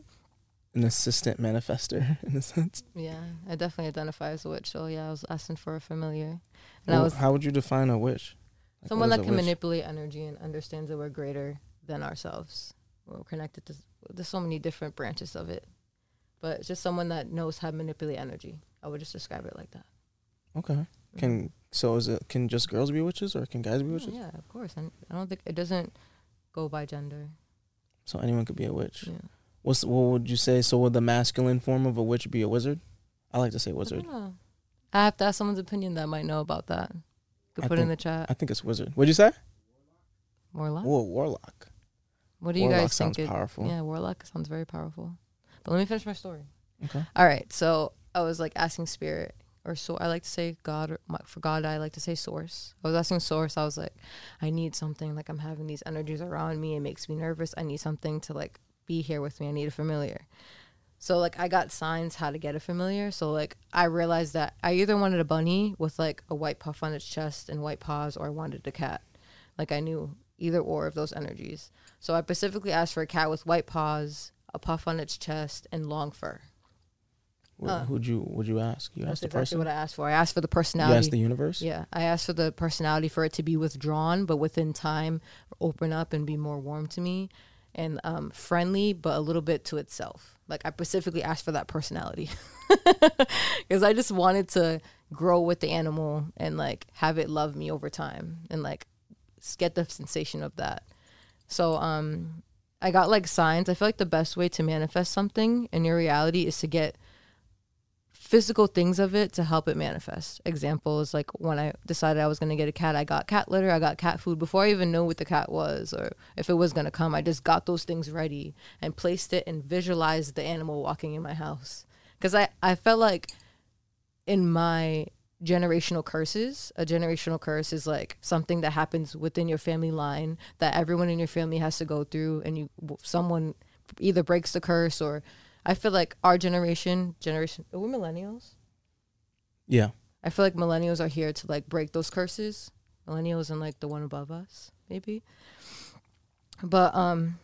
an assistant manifester in a sense. yeah, I definitely identify as a witch. So yeah, I was asking for a familiar, and I was how would you define a witch? Like, someone that can witch? manipulate energy and understands that we're greater than ourselves. We're connected to. There's so many different branches of it, but just someone that knows how to manipulate energy. I would just describe it like that. Okay. Mhm. Can so is it can just girls be witches or can guys be witches? Yeah, of course. And I don't think it doesn't go by gender. So anyone could be a witch. Yeah. What's what would you say? So would the masculine form of a witch be a wizard? I like to say wizard. don't. I have to ask someone's opinion that might know about that. Could I put it in the chat. I think it's wizard. What'd you say? Warlock. Whoa, warlock. What do you warlock guys sounds think? it- powerful. Yeah, warlock sounds very powerful. But let me finish my story. Okay. All right. So I was like asking spirit or so I like to say God or my, for God I like to say source. I was asking source. I was like, I need something. Like I'm having these energies around me. It makes me nervous. I need something to like be here with me. I need a familiar. So like I got signs how to get a familiar. So like I realized that I either wanted a bunny with like a white puff on its chest and white paws, or I wanted a cat. Like I knew either or of those energies. So I specifically asked for a cat with white paws, a puff on its chest, and long fur. Wh- Uh, who'd you would you ask? You asked the exactly person. what I asked for. I asked for the you personality. asked the universe. yeah, I asked for the personality for it to be withdrawn, but within time, open up and be more warm to me, and um, friendly, but a little bit to itself. Like I specifically asked for that personality because I just wanted to grow with the animal and like have it love me over time and like get the sensation of that. So um, I got like signs. I feel like the best way to manifest something in your reality is to get physical things of it to help it manifest. Examples like when I decided I was going to get a cat, I got cat litter, I got cat food before I even knew what the cat was or if it was going to come. I just got those things ready and placed it and visualized the animal walking in my house. Cuz I I felt like in my generational curses, a generational curse is like something that happens within your family line that everyone in your family has to go through and you someone either breaks the curse or I feel like our generation, generation, are we millennials? Yeah. I feel like millennials are here to like break those curses. Millennials and like the one above us, maybe. But um,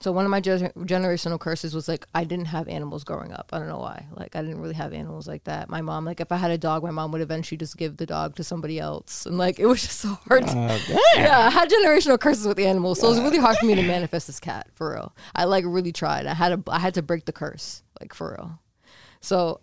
so one of my gener- generational curses was like I didn't have animals growing up. I don't know why. Like I didn't really have animals like that. My mom, like if I had a dog, my mom would eventually just give the dog to somebody else, and like it was just so hard. to Uh, yeah, I had generational curses with the animals, so it was really hard for me to manifest this cat for real. I like really tried. I had to, I had to break the curse, like for real. So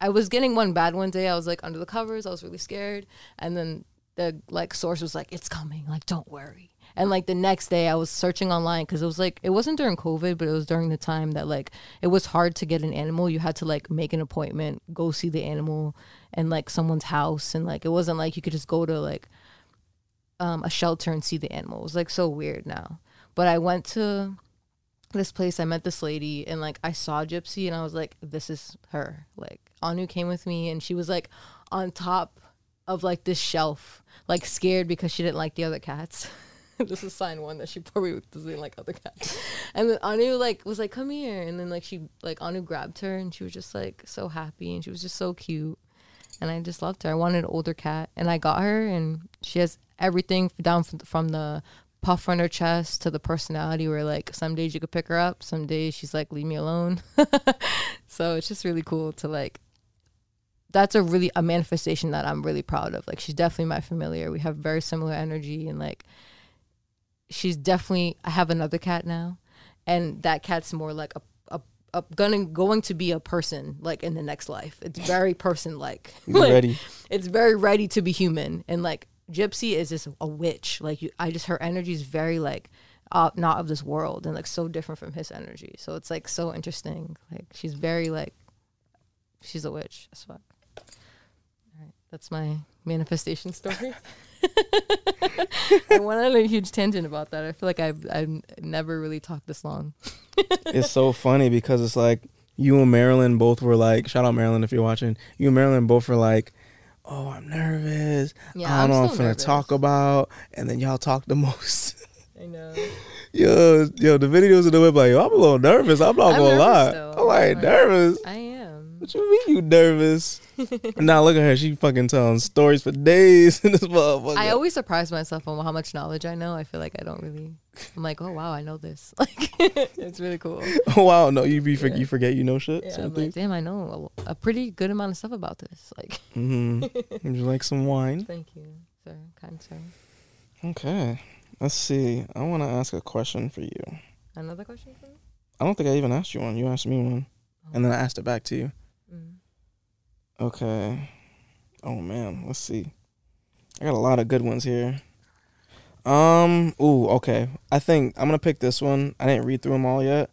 I was getting one bad one day. I was like under the covers. I was really scared, and then the like source was like, "It's coming. Like, don't worry." And like the next day, I was searching online because it was like it wasn't during COVID, but it was during the time that like it was hard to get an animal. You had to like make an appointment, go see the animal, and like someone's house, and like it wasn't like you could just go to like um, a shelter and see the animal. It was like so weird now. But I went to this place, I met this lady, and like I saw Gypsy, and I was like, this is her. Like Anu came with me, and she was like on top of like this shelf, like scared because she didn't like the other cats. this is sign one that she probably doesn't like other cats. And then Anu like was like, come here, and then like she like Anu grabbed her, and she was just like so happy, and she was just so cute. And I just loved her. I wanted an older cat, and I got her, and she has everything down from, from the puff on her chest to the personality where like some days you could pick her up some days she's like leave me alone. So it's just really cool to like that's a really a manifestation that i'm really proud of. Like she's definitely my familiar. We have very similar energy and like she's definitely i have another cat now. And that cat's more like a a, a gonna going to be a person like in the next life. It's very person like ready. it's very ready to be human. And like gypsy is just a witch. Like you, i just her energy is very like uh, not of this world and like so different from his energy. So it's like so interesting. Like she's very like she's a witch as fuck. All right. That's my manifestation story I went on a huge tangent about that. I feel like I've I've never really talked this long. it's so funny because it's like you and Marilyn both were like, shout out Marilyn if you're watching. You and Marilyn both were like, oh, I'm nervous. Yeah, I don't I'm know what I'm gonna nervous. talk about. And then y'all talk the most. I know. yo, yo, the videos in the web like, yo, I'm a little nervous. I'm not I'm gonna lie. though. I'm like, Like- nervous. I. What you mean you nervous? now look at her. She fucking telling stories for days in this motherfucker. I always surprise myself on how much knowledge I know. I feel like I don't really. I'm like, oh wow, I know this. Like, it's really cool. oh wow, no, you be for, Yeah. you forget you know shit. Yeah, I'm like, damn, I know a, a pretty good amount of stuff about this. Like, Mm-hmm. Would you like some wine? thank you, sir, kind sir. Okay. Let's see. I want to ask a question for you. Another question for me? I don't think I even asked you one. You asked me one, and then I asked it back to you. Okay. Oh man, let's see. I got a lot of good ones here. Um. Ooh. Okay. I think I'm gonna pick this one. I didn't read through them all yet.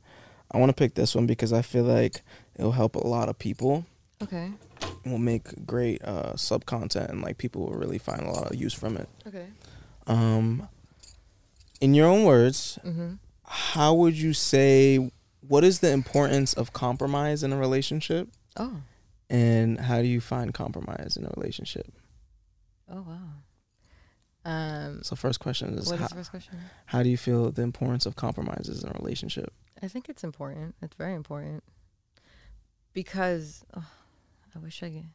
I want to pick this one because I feel like it'll help a lot of people. Okay. It will make great uh, sub content, and like people will really find a lot of use from it. Okay. Um. In your own words, Mm-hmm. how would you say what is the importance of compromise in a relationship, Oh. And how do you find compromise in a relationship? Oh wow. Um. So first question is What how, is the first question? how do you feel the importance of compromises in a relationship? I think it's important. It's very important because oh, I wish I could.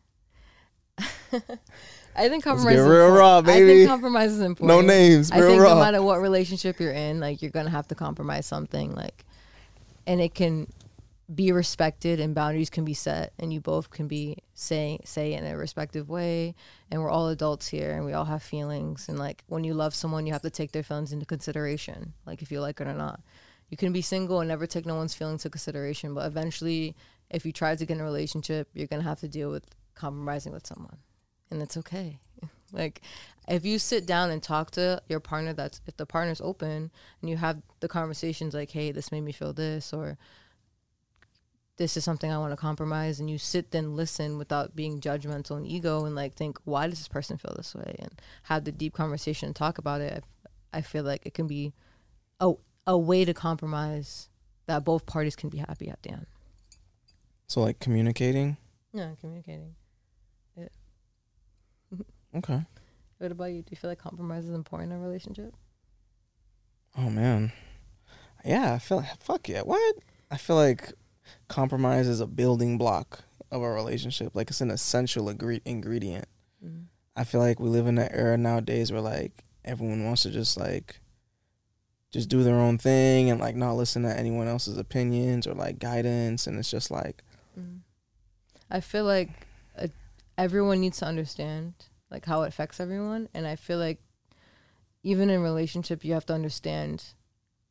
I think Let's get real raw, I baby. think compromise is important. No names, I real think no matter what relationship you're in, like you're gonna have to compromise something, like, and it can be respected and boundaries can be set, and you both can be say say in a respective way. And we're all adults here, and we all have feelings. And like when you love someone, you have to take their feelings into consideration, like if you like it or not. You can be single and never take no one's feelings into consideration, but eventually, if you try to get in a relationship, you're gonna have to deal with compromising with someone, and it's okay. like if you sit down and talk to your partner that's if the partner's open and you have the conversations like hey this made me feel this or this is something i want to compromise and you sit then listen without being judgmental and ego and like think why does this person feel this way and have the deep conversation and talk about it i, I feel like it can be a, a way to compromise that both parties can be happy at the end So like communicating. yeah communicating Okay. what about you do you feel like compromise is important in a relationship Oh man. Yeah, I feel fuck yeah. What? I feel like compromise is a building block of a relationship. Like it's an essential agre- ingredient. mm. I feel like we live in an era nowadays where like everyone wants to just like just do their own thing and like not listen to anyone else's opinions or like guidance and it's just like Mm. I feel like uh, everyone needs to understand like how it affects everyone, and I feel like even in relationship, you have to understand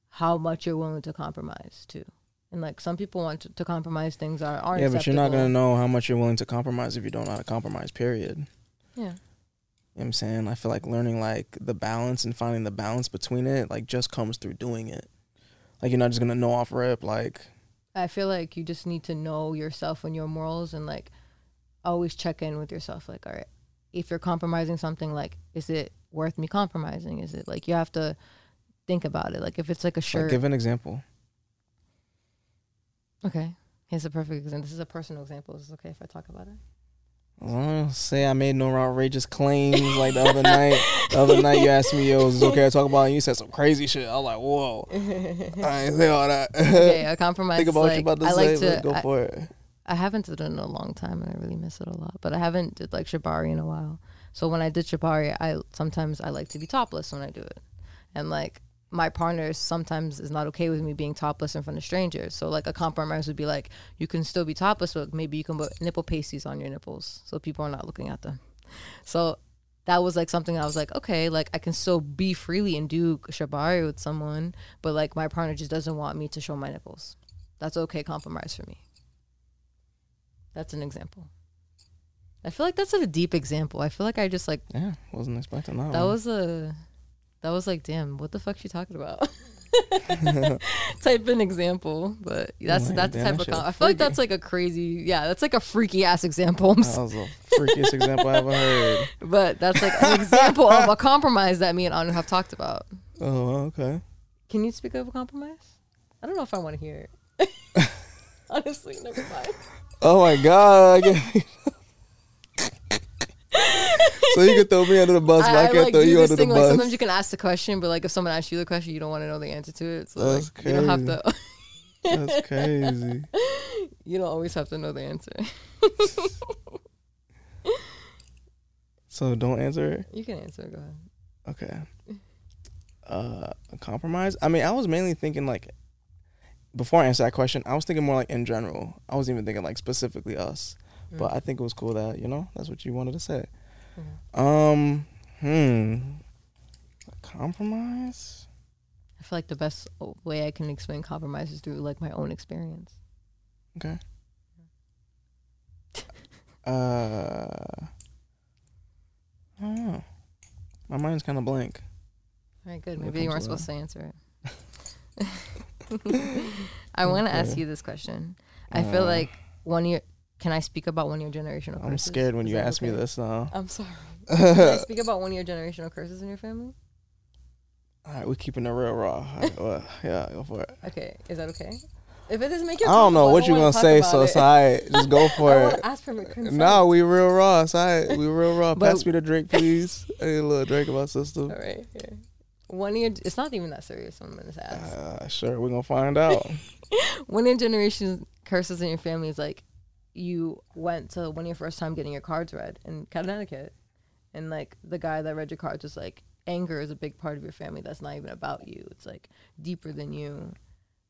how much you're willing to compromise too. And like some people want to, to compromise things are aren't. yeah, but you're not gonna know how much you're willing to compromise if you don't know how to compromise. Period. Yeah. You know what I'm saying? I feel like learning like the balance and finding the balance between it like just comes through doing it. Like you're not just gonna know off rip like I feel like you just need to know yourself and your morals, and like always check in with yourself. Like, all right, if you're compromising something, like, is it worth me compromising? Is it like you have to think about it? Like, if it's like a like, shirt, give an example. Okay. Here's a perfect example. This is a personal example. Is it okay if I talk about it? Well, say I made no outrageous claims like the other night. The other night you asked me, "Yo, is it okay to talk about?" it? And you said some crazy shit. I was like, "Whoa, I ain't say all that." okay, a compromise. Think about what you're about to I say. like to. but go I, for it. I haven't done it in a long time, and I really miss it a lot. But I haven't did like shibari in a while. So when I did shibari, I sometimes I like to be topless when I do it, and like my partner sometimes is not okay with me being topless in front of strangers. So like a compromise would be like you can still be topless, but maybe you can put nipple pasties on your nipples so people are not looking at them. So that was like something I was like, okay, like I can still be freely and do shibari with someone, but like my partner just doesn't want me to show my nipples. That's okay compromise for me. That's an example. I feel like that's a deep example. I feel like I just like Yeah, wasn't expecting that. that one. was a that was like damn, what the fuck she talking about? type an example, but that's that's the type of I feel like that's like a crazy yeah, that's like a freaky ass example. That was the freakiest example I ever heard. but that's like an example of a compromise that me and Anu have talked about. Oh, okay. Can you speak of a compromise? I don't know if I want to hear it. Honestly, never mind. Oh my god. I so you can throw me under the bus, but I, can't throw you under the thing, like, bus. sometimes you can ask the question, but like if someone asks you the question, you don't want to know the answer to it. So That's like, you don't have to. That's crazy. you don't always have to know the answer. So don't answer it. You can answer. It, go ahead. Okay. Uh, a compromise. I mean, I was mainly thinking like before I answer that question, I was thinking more like in general. I wasn't even thinking like specifically us, but Mm. I think it was cool that you know that's what you wanted to say. Mhm. Um, hmm, a compromise. I feel like the best way I can explain compromise is through like my own experience. Okay. Uh, I don't know. My mind's kind of blank. All right, good. Maybe you weren't supposed to answer it. I want to ask you this question. I feel Uh, like one year. Can I speak about one of your generational curses? I'm scared when Is you ask me this now. I'm sorry. Can I speak about one of your generational curses in your family? All right, we're keeping it real raw. Right, well, yeah, go for it. Okay, is that okay? If it doesn't make I don't know what you're gonna say, so it. it's all right. Just go for it. ask for consent. No, we real raw. It's all right. We real raw. Pass me the drink, please. I need a little drink of my system. All right, here. One year. It's not even that serious. I'm gonna ask. Uh, sure, we're gonna find out. one of your generation curses in your family is like you went to when of your first time getting your cards read in Connecticut, and like the guy that read your cards was like, anger is a big part of your family. That's not even about you. It's like deeper than you,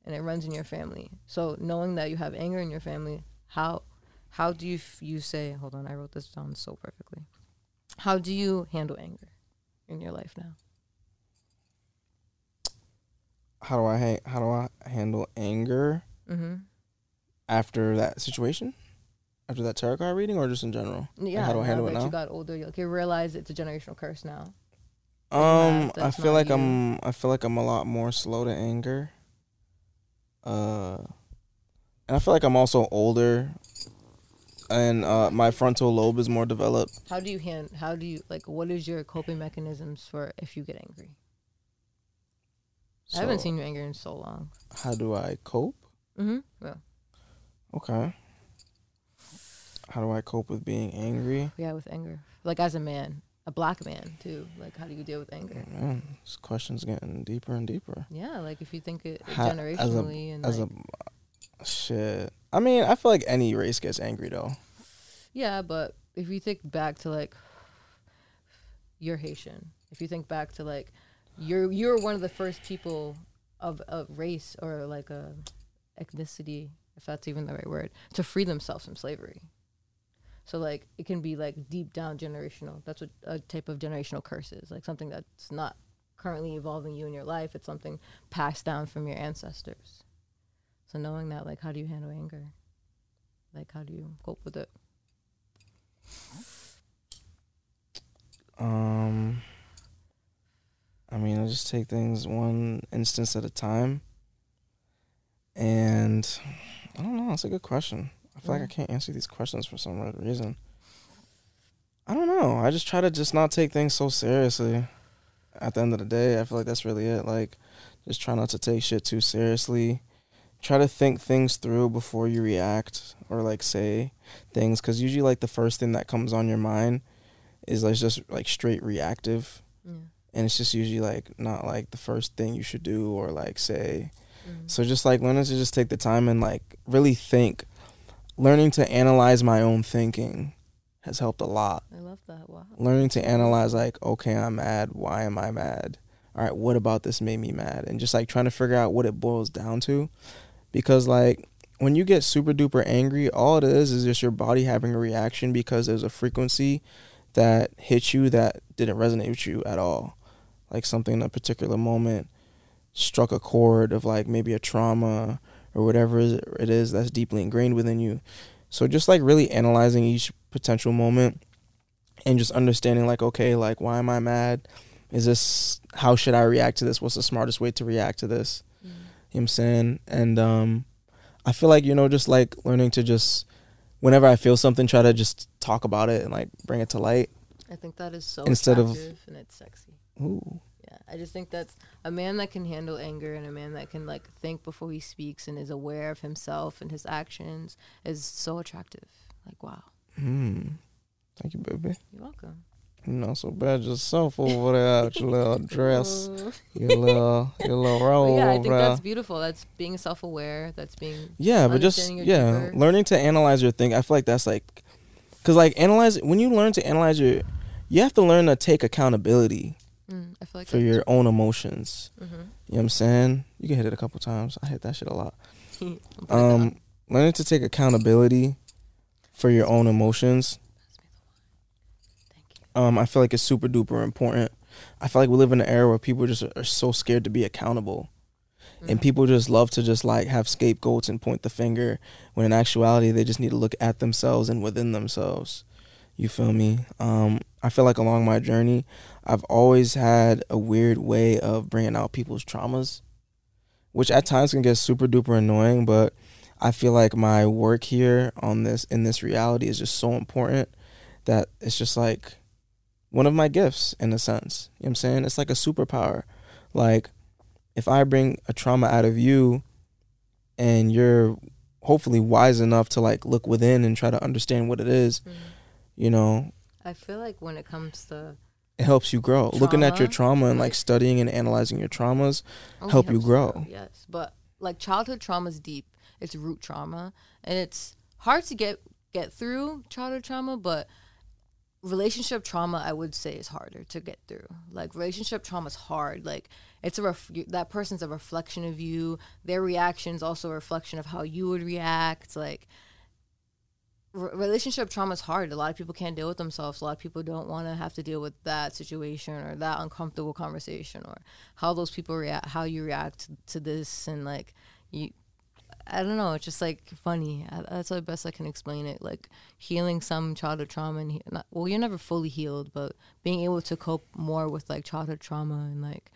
and it runs in your family. So knowing that you have anger in your family, how how do you f- you say? Hold on, I wrote this down so perfectly. How do you handle anger in your life now? how do I ha- how do I handle anger Mm-hmm. after that situation? After that tarot card reading, or just in general? Yeah, how do I handle it now? you got older, you like you realize it's a generational curse now. Um, that- I feel like you. I'm I feel like I'm a lot more slow to anger. Uh, and I feel like I'm also older, and uh, my frontal lobe is more developed. How do you hand? How do you like? What is your coping mechanisms for if you get angry? I haven't seen you angry in so long. How do I cope? Mm-hmm. Yeah, Okay. How do I cope with being angry? yeah, with anger, like as a man, a black man too. Like, how do you deal with anger? Man, this question's getting deeper and deeper. Yeah, like if you think it Ha- as a- generationally and As like, a shit, I mean, I feel like any race gets angry though. yeah, but if you think back to like you're Haitian, if you think back to like you're you're one of the first people of a race or like a ethnicity, if that's even the right word, to free themselves from slavery. So like it can be like deep down generational. That's what a type of generational curse is. Like something that's not currently evolving you in your life. It's something passed down from your ancestors. So knowing that, like, how do you handle anger? Like, how do you cope with it? Um, I mean, I just take things one instance at a time. And I don't know. It's a good question. I feel like I can't answer these questions for some reason. I don't know. I just try to just not take things so seriously. At the end of the day, I feel like that's really it. Like, just try not to take shit too seriously. Try to think things through before you react or like say things, because usually like the first thing that comes on your mind is like just like straight reactive, Yeah. and it's just usually like not like the first thing you should do or like say. Mhm. So just like learning to just take the time and like really think, learning to analyze my own thinking has helped a lot. I love that. Wow. Learning to analyze, like, okay, I'm mad. Why am I mad? All right, what about this made me mad? And just like trying to figure out what it boils down to. Because, like, when you get super duper angry, all it is is just your body having a reaction because there's a frequency that hit you that didn't resonate with you at all. Like something in a particular moment struck a chord of like maybe a trauma or whatever it is that's deeply ingrained within you. So just like really analyzing each potential moment and just understanding like okay, like why am I mad? Is this how should I react to this? What's the smartest way to react to this? Mm. You know what I'm saying? And um I feel like, you know, just like learning to just whenever I feel something try to just talk about it and like bring it to light. I think that is so instead of and it's sexy. Ooh. I just think that's a man that can handle anger and a man that can like think before he speaks and is aware of himself and his actions is so attractive. Like wow. Hmm. Thank you, baby. You're welcome. You know, so bad yourself over there with your little dress, your little your little robe. yeah, I think that's beautiful. That's being self aware. That's being yeah, but just yeah, deeper. learning to analyze your thing. I feel like that's like, cause like analyze when you learn to analyze your, you have to learn to take accountability. Mm, I feel like for your own emotions. Mm-hmm. You know what I'm saying? You can hit it a couple times. I hit that shit a lot. um, learning to take accountability for your own emotions um, I feel like it's super duper important. I feel like we live in an era where people just are so scared to be accountable. Mm-hmm. And people just love to just like have scapegoats and point the finger when in actuality they just need to look at themselves and within themselves. You feel me? Um, I feel like along my journey, I've always had a weird way of bringing out people's traumas, which at times can get super duper annoying. But I feel like my work here on this in this reality is just so important that it's just like one of my gifts in a sense. You know what I'm saying? It's like a superpower. Like if I bring a trauma out of you and you're hopefully wise enough to like look within and try to understand what it is, mm-hmm. You know. I feel like when it comes to it helps you grow. Trauma, Looking at your trauma and like studying and analyzing your traumas oh, help you grow. grow. Yes, but like childhood trauma is deep. It's root trauma, and it's hard to get get through childhood trauma. But relationship trauma i would say is harder to get through like relationship trauma is hard like it's a ref- that person's a reflection of you their reaction is also a reflection of how you would react like relationship trauma is hard a lot of people can't deal with themselves a lot of people don't want to have to deal with that situation or that uncomfortable conversation or how those people react how you react to this and like you I don't know. It's just like funny. That's the best I can explain it. Like healing some childhood trauma, and he, not, well, you're never fully healed, but being able to cope more with like childhood trauma and like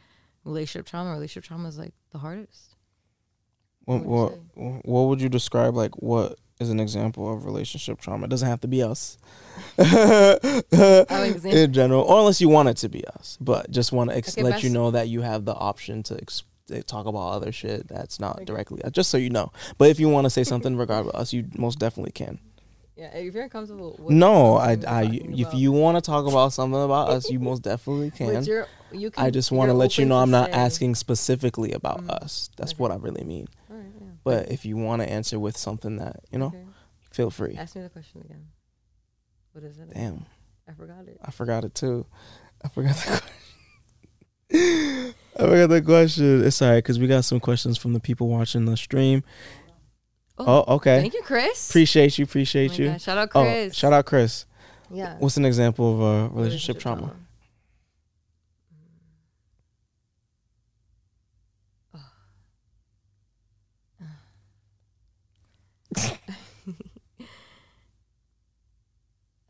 relationship trauma. Relationship trauma is like the hardest. What what what would you describe like what is an example of relationship trauma? It doesn't have to be us. in general, or unless you want it to be us, but just want to ex- okay, let best. you know that you have the option to explore they talk about other shit that's not directly uh, just so you know. But if you want to say something regarding us, you most definitely can. Yeah, if you're comfortable. no, I, I, if you want to talk about something about us, you most definitely can. You can I just want to let you know I'm not asking specifically about mm us. That's okay. what I really mean. But if you want to answer with something that you know, okay. feel free. Ask me the question again. What is it? Damn. I forgot it. I forgot it too. I forgot the question. I forgot the question. It's alright because we got some questions from the people watching the stream. Oh, oh okay. Thank you, Chris. Appreciate you. Appreciate oh you. God. Shout out, oh, Chris. Oh, shout out, Chris. Yeah. What's an example of a relationship, relationship trauma? trauma?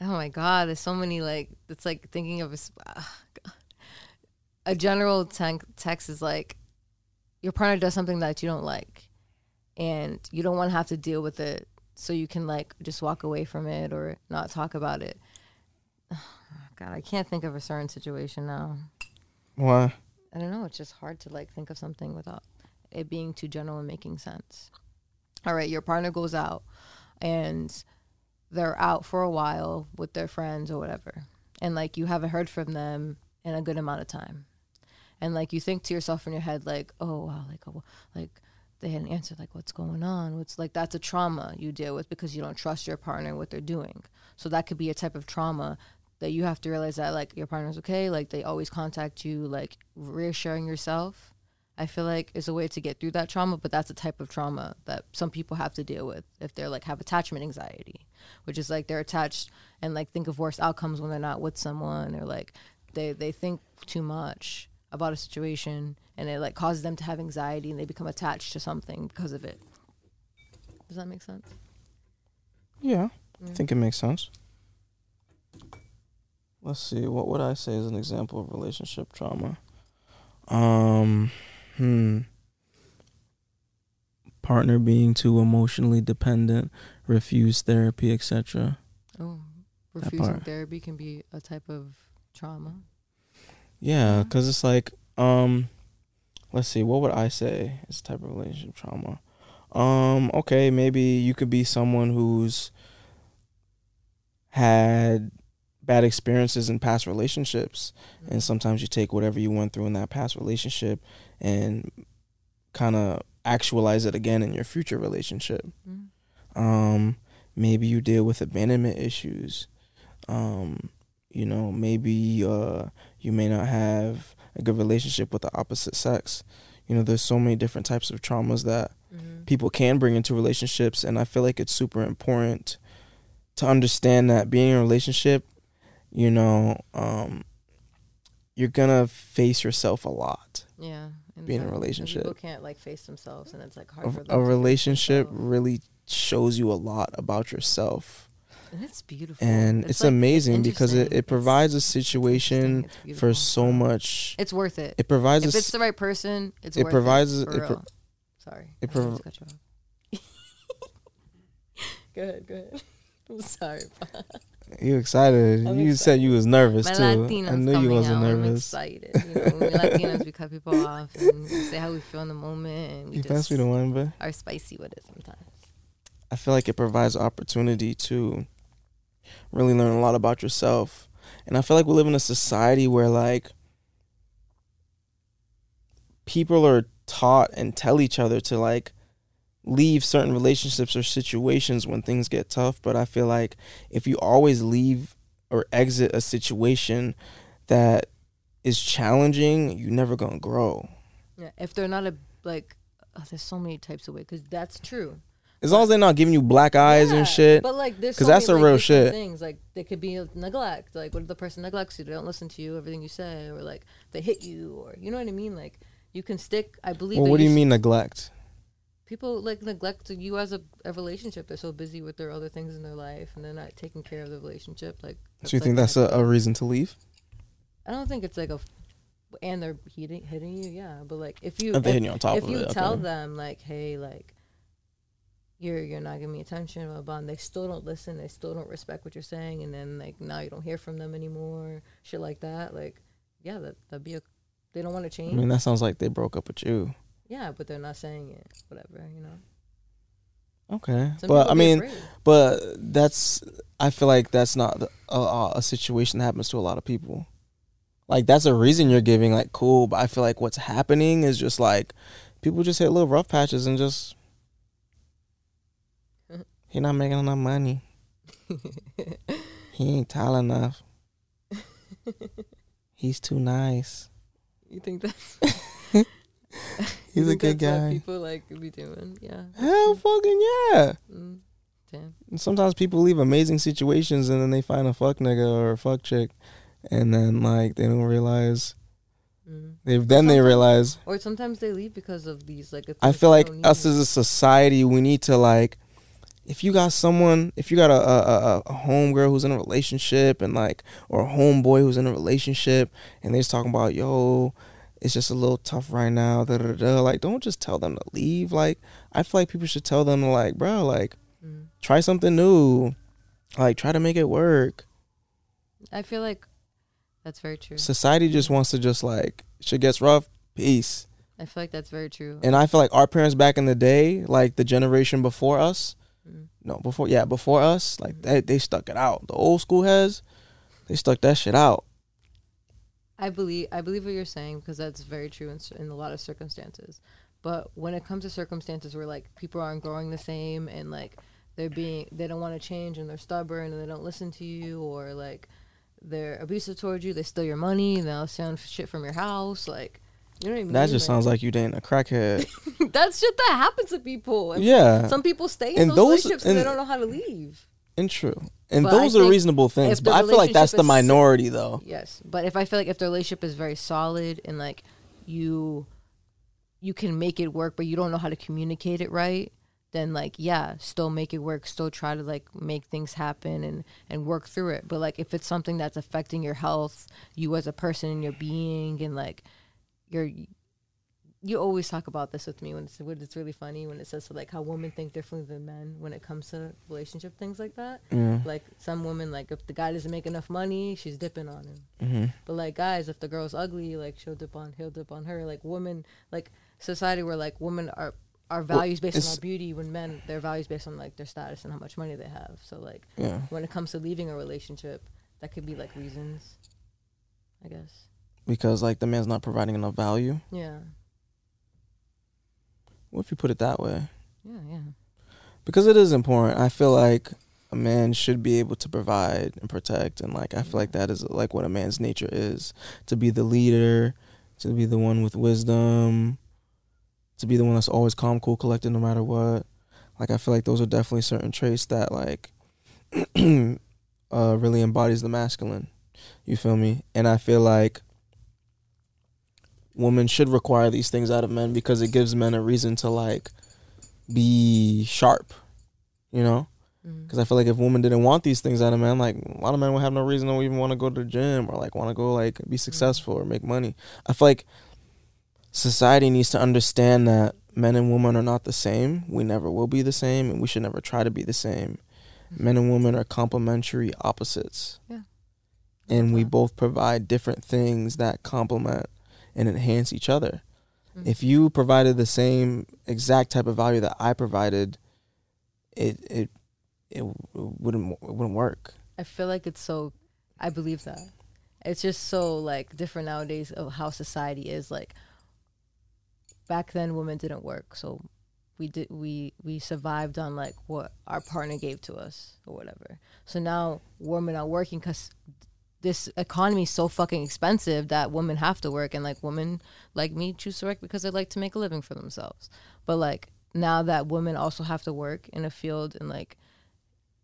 Oh my god, there's so many like it's like thinking of a uh, a general text is like your partner does something that you don't like and you don't want to have to deal with it so you can like just walk away from it or not talk about it. God i can't think of a certain situation now. Why? I don't know it's just hard to like think of something without it being too general and making sense. All right your partner goes out and they're out for a while with their friends or whatever. And like you haven't heard from them in a good amount of time. And like you think to yourself in your head like oh wow like oh, like they hadn't answered like what's going on? What's like that's a trauma you deal with because you don't trust your partner what they're doing. So that could be a type of trauma that you have to realize that like your partner's okay like they always contact you like reassuring yourself i feel like is a way to get through that trauma but that's a type of trauma that some people have to deal with if they're like have attachment anxiety which is like they're attached and like think of worse outcomes when they're not with someone or like they they think too much about a situation and it like causes them to have anxiety and they become attached to something because of it does that make sense Yeah, I Mm. think it makes sense. Let's see. What would I say is an example of relationship trauma? Um, hmm. Partner being too emotionally dependent, refuse therapy, etc. oh refusing therapy can be a type of trauma Yeah, Yeah. because it's like, um, let's see, what would I say is a type of relationship trauma? Um, okay, maybe you could be someone who's had bad experiences in past relationships, and sometimes you take whatever you went through in that past relationship and kind of actualize it again in your future relationship. Mm. Um, maybe you deal with abandonment issues. Um, you know, maybe uh, you may not have a good relationship with the opposite sex. You know, there's so many different types of traumas that Mhm. people can bring into relationships, and I feel like it's super important to understand that being in a relationship, you know, um, you're gonna face yourself a lot. yeah and Be in a relationship. people can't like face themselves and it's like hard for A, them a relationship really shows you a lot about yourself. and it's beautiful. And it's, like- amazing because it, it provides a It's- it's situation for so much it's worth it. It provides if it's the right person it's it worth provides- it, it pro- sorry. it I didn't mean prov- to cut you off. go ahead go ahead. I'm sorry you excited I'm you said you was nervous My too Latinos i knew you wasn't out. I'm nervous excited. You know, we Latinos, we cut people off and we say how we feel in the moment, and we you just pass me the one but are spicy with it sometimes. i feel like it provides opportunity to really learn a lot about yourself and i feel like we live in a society where like people are taught and tell each other to like leave certain relationships or situations when things get tough but i feel like if you always leave or exit a situation that is challenging you're never gonna grow Yeah, if they're not a like, oh, there's so many types of ways because that's true. as long as they're not giving you black eyes Yeah, and shit But like, there's 'Cause so that's many, a like, real shit. Things like they could be neglect. Like, what if the person neglects you? They don't listen to you, everything you say, or like they hit you, or you know what I mean? Like, you can stick. I believe. well what do you should- mean neglect People like neglect you as a, a relationship. They're so busy with their other things in their life, and they're not taking care of the relationship. Like, so you like think that's a, a reason to leave I don't think it's like a, and they're hitting hitting you, yeah. But like if you If they if, you on top if you it tell okay. them like, hey, like you're you're not giving me attention, blah, blah, and they still don't listen, they still don't respect what you're saying, and then like now you don't hear from them anymore, shit like that. Like, yeah, that that'd be a they don't want to change. I mean, that sounds like they broke up with you. Yeah, but they're not saying it. Whatever, you know. Okay, Some but I mean, afraid. but that's I feel like that's not a, a, situation that happens to a lot of people. Like that's a reason you're giving, like cool. But I feel like what's happening is just like people just hit little rough patches and just he not making enough money. he ain't tall enough. He's too nice. you think that's He's a good that's what guy. people like be doing, yeah. Hell, fucking yeah. Mm, damn. And sometimes people leave amazing situations and then they find a fuck nigga or a fuck chick, and then like they don't realize Mm. they then they realize. Or sometimes they leave because of these like. I feel like us as a society, we need to like, if you got someone, if you got a a, a, a homegirl who's in a relationship and like, or a homeboy who's in a relationship, and they're just talking about yo. It's just a little tough right now. Da, da, da. Like, don't just tell them to leave. Like, I feel like people should tell them, like, bro, like, Mm. try something new. Like, try to make it work. I feel like that's very true. society just wants to just like shit gets rough peace I feel like that's very true. and i feel like our parents back in the day like the generation before us Mm. no before yeah before us like they, they stuck it out the old school has, they stuck that shit out I believe I believe what you're saying because that's very true in, in a lot of circumstances. But when it comes to circumstances where like people aren't growing the same and like they're being they don't want to change and they're stubborn and they don't listen to you or like they're abusive towards you, they steal your money, they'll steal shit from your house, like you know what I mean? That just sounds like you dating a crackhead. That's shit that happens to people. And yeah. Some people stay in And those, those- relationships and they don't know how to leave. And true. And But those are reasonable things. But I feel like that's the minority though. Yes, but if I feel like if the relationship is very solid and like you you can make it work, but you don't know how to communicate it right, then like yeah, still make it work. Still try to like make things happen and and work through it. But like if it's something that's affecting your health, you as a person and your being, and like you're you always talk about this with me when it's when it's really funny when it says like how women think differently than men when it comes to relationship things like that. Yeah. Like some women, like if the guy doesn't make enough money, she's dipping on him. hmm But like guys, if the girl's ugly, like she'll dip on, he'll dip on her. Like women, like society where like women are Well, values based on our beauty, when men their values based on like their status and how much money they have. So like Yeah. when it comes to leaving a relationship, that could be like reasons. I guess. Because like the man's not providing enough value. Yeah. What if you put it that way? Yeah. Yeah. because it is important. I feel like a man should be able to provide and protect, and like I feel like that is like what a man's nature is to be the leader, to be the one with wisdom, to be the one that's always calm, cool, collected, no matter what. Like I feel like those are definitely certain traits that like uh, really embodies the masculine. You feel me? And I feel like women should require these things out of men because it gives men a reason to like be sharp, you know? Mm-hmm. Because I feel like if women didn't want these things out of men, like a lot of men would have no reason to even want to go to the gym or like want to go like be mm-hmm. successful or make money. I feel like society needs to understand that men and women are not the same. We never will be the same, and we should never try to be the same. Mm-hmm. Men and women are complementary opposites. Yeah. And we both provide different things that complement and enhance each other. Mhm. If you provided the same exact type of value that I provided, it it it wouldn't it wouldn't work. I feel like it's so. I believe that. It's just so like different nowadays of how society is. Like back then, women didn't work, so we did we we survived on like what our partner gave to us or whatever. So now women are working because this economy is so fucking expensive that women have to work, and like women like me choose to work because they like to make a living for themselves. But like now that women also have to work in a field and like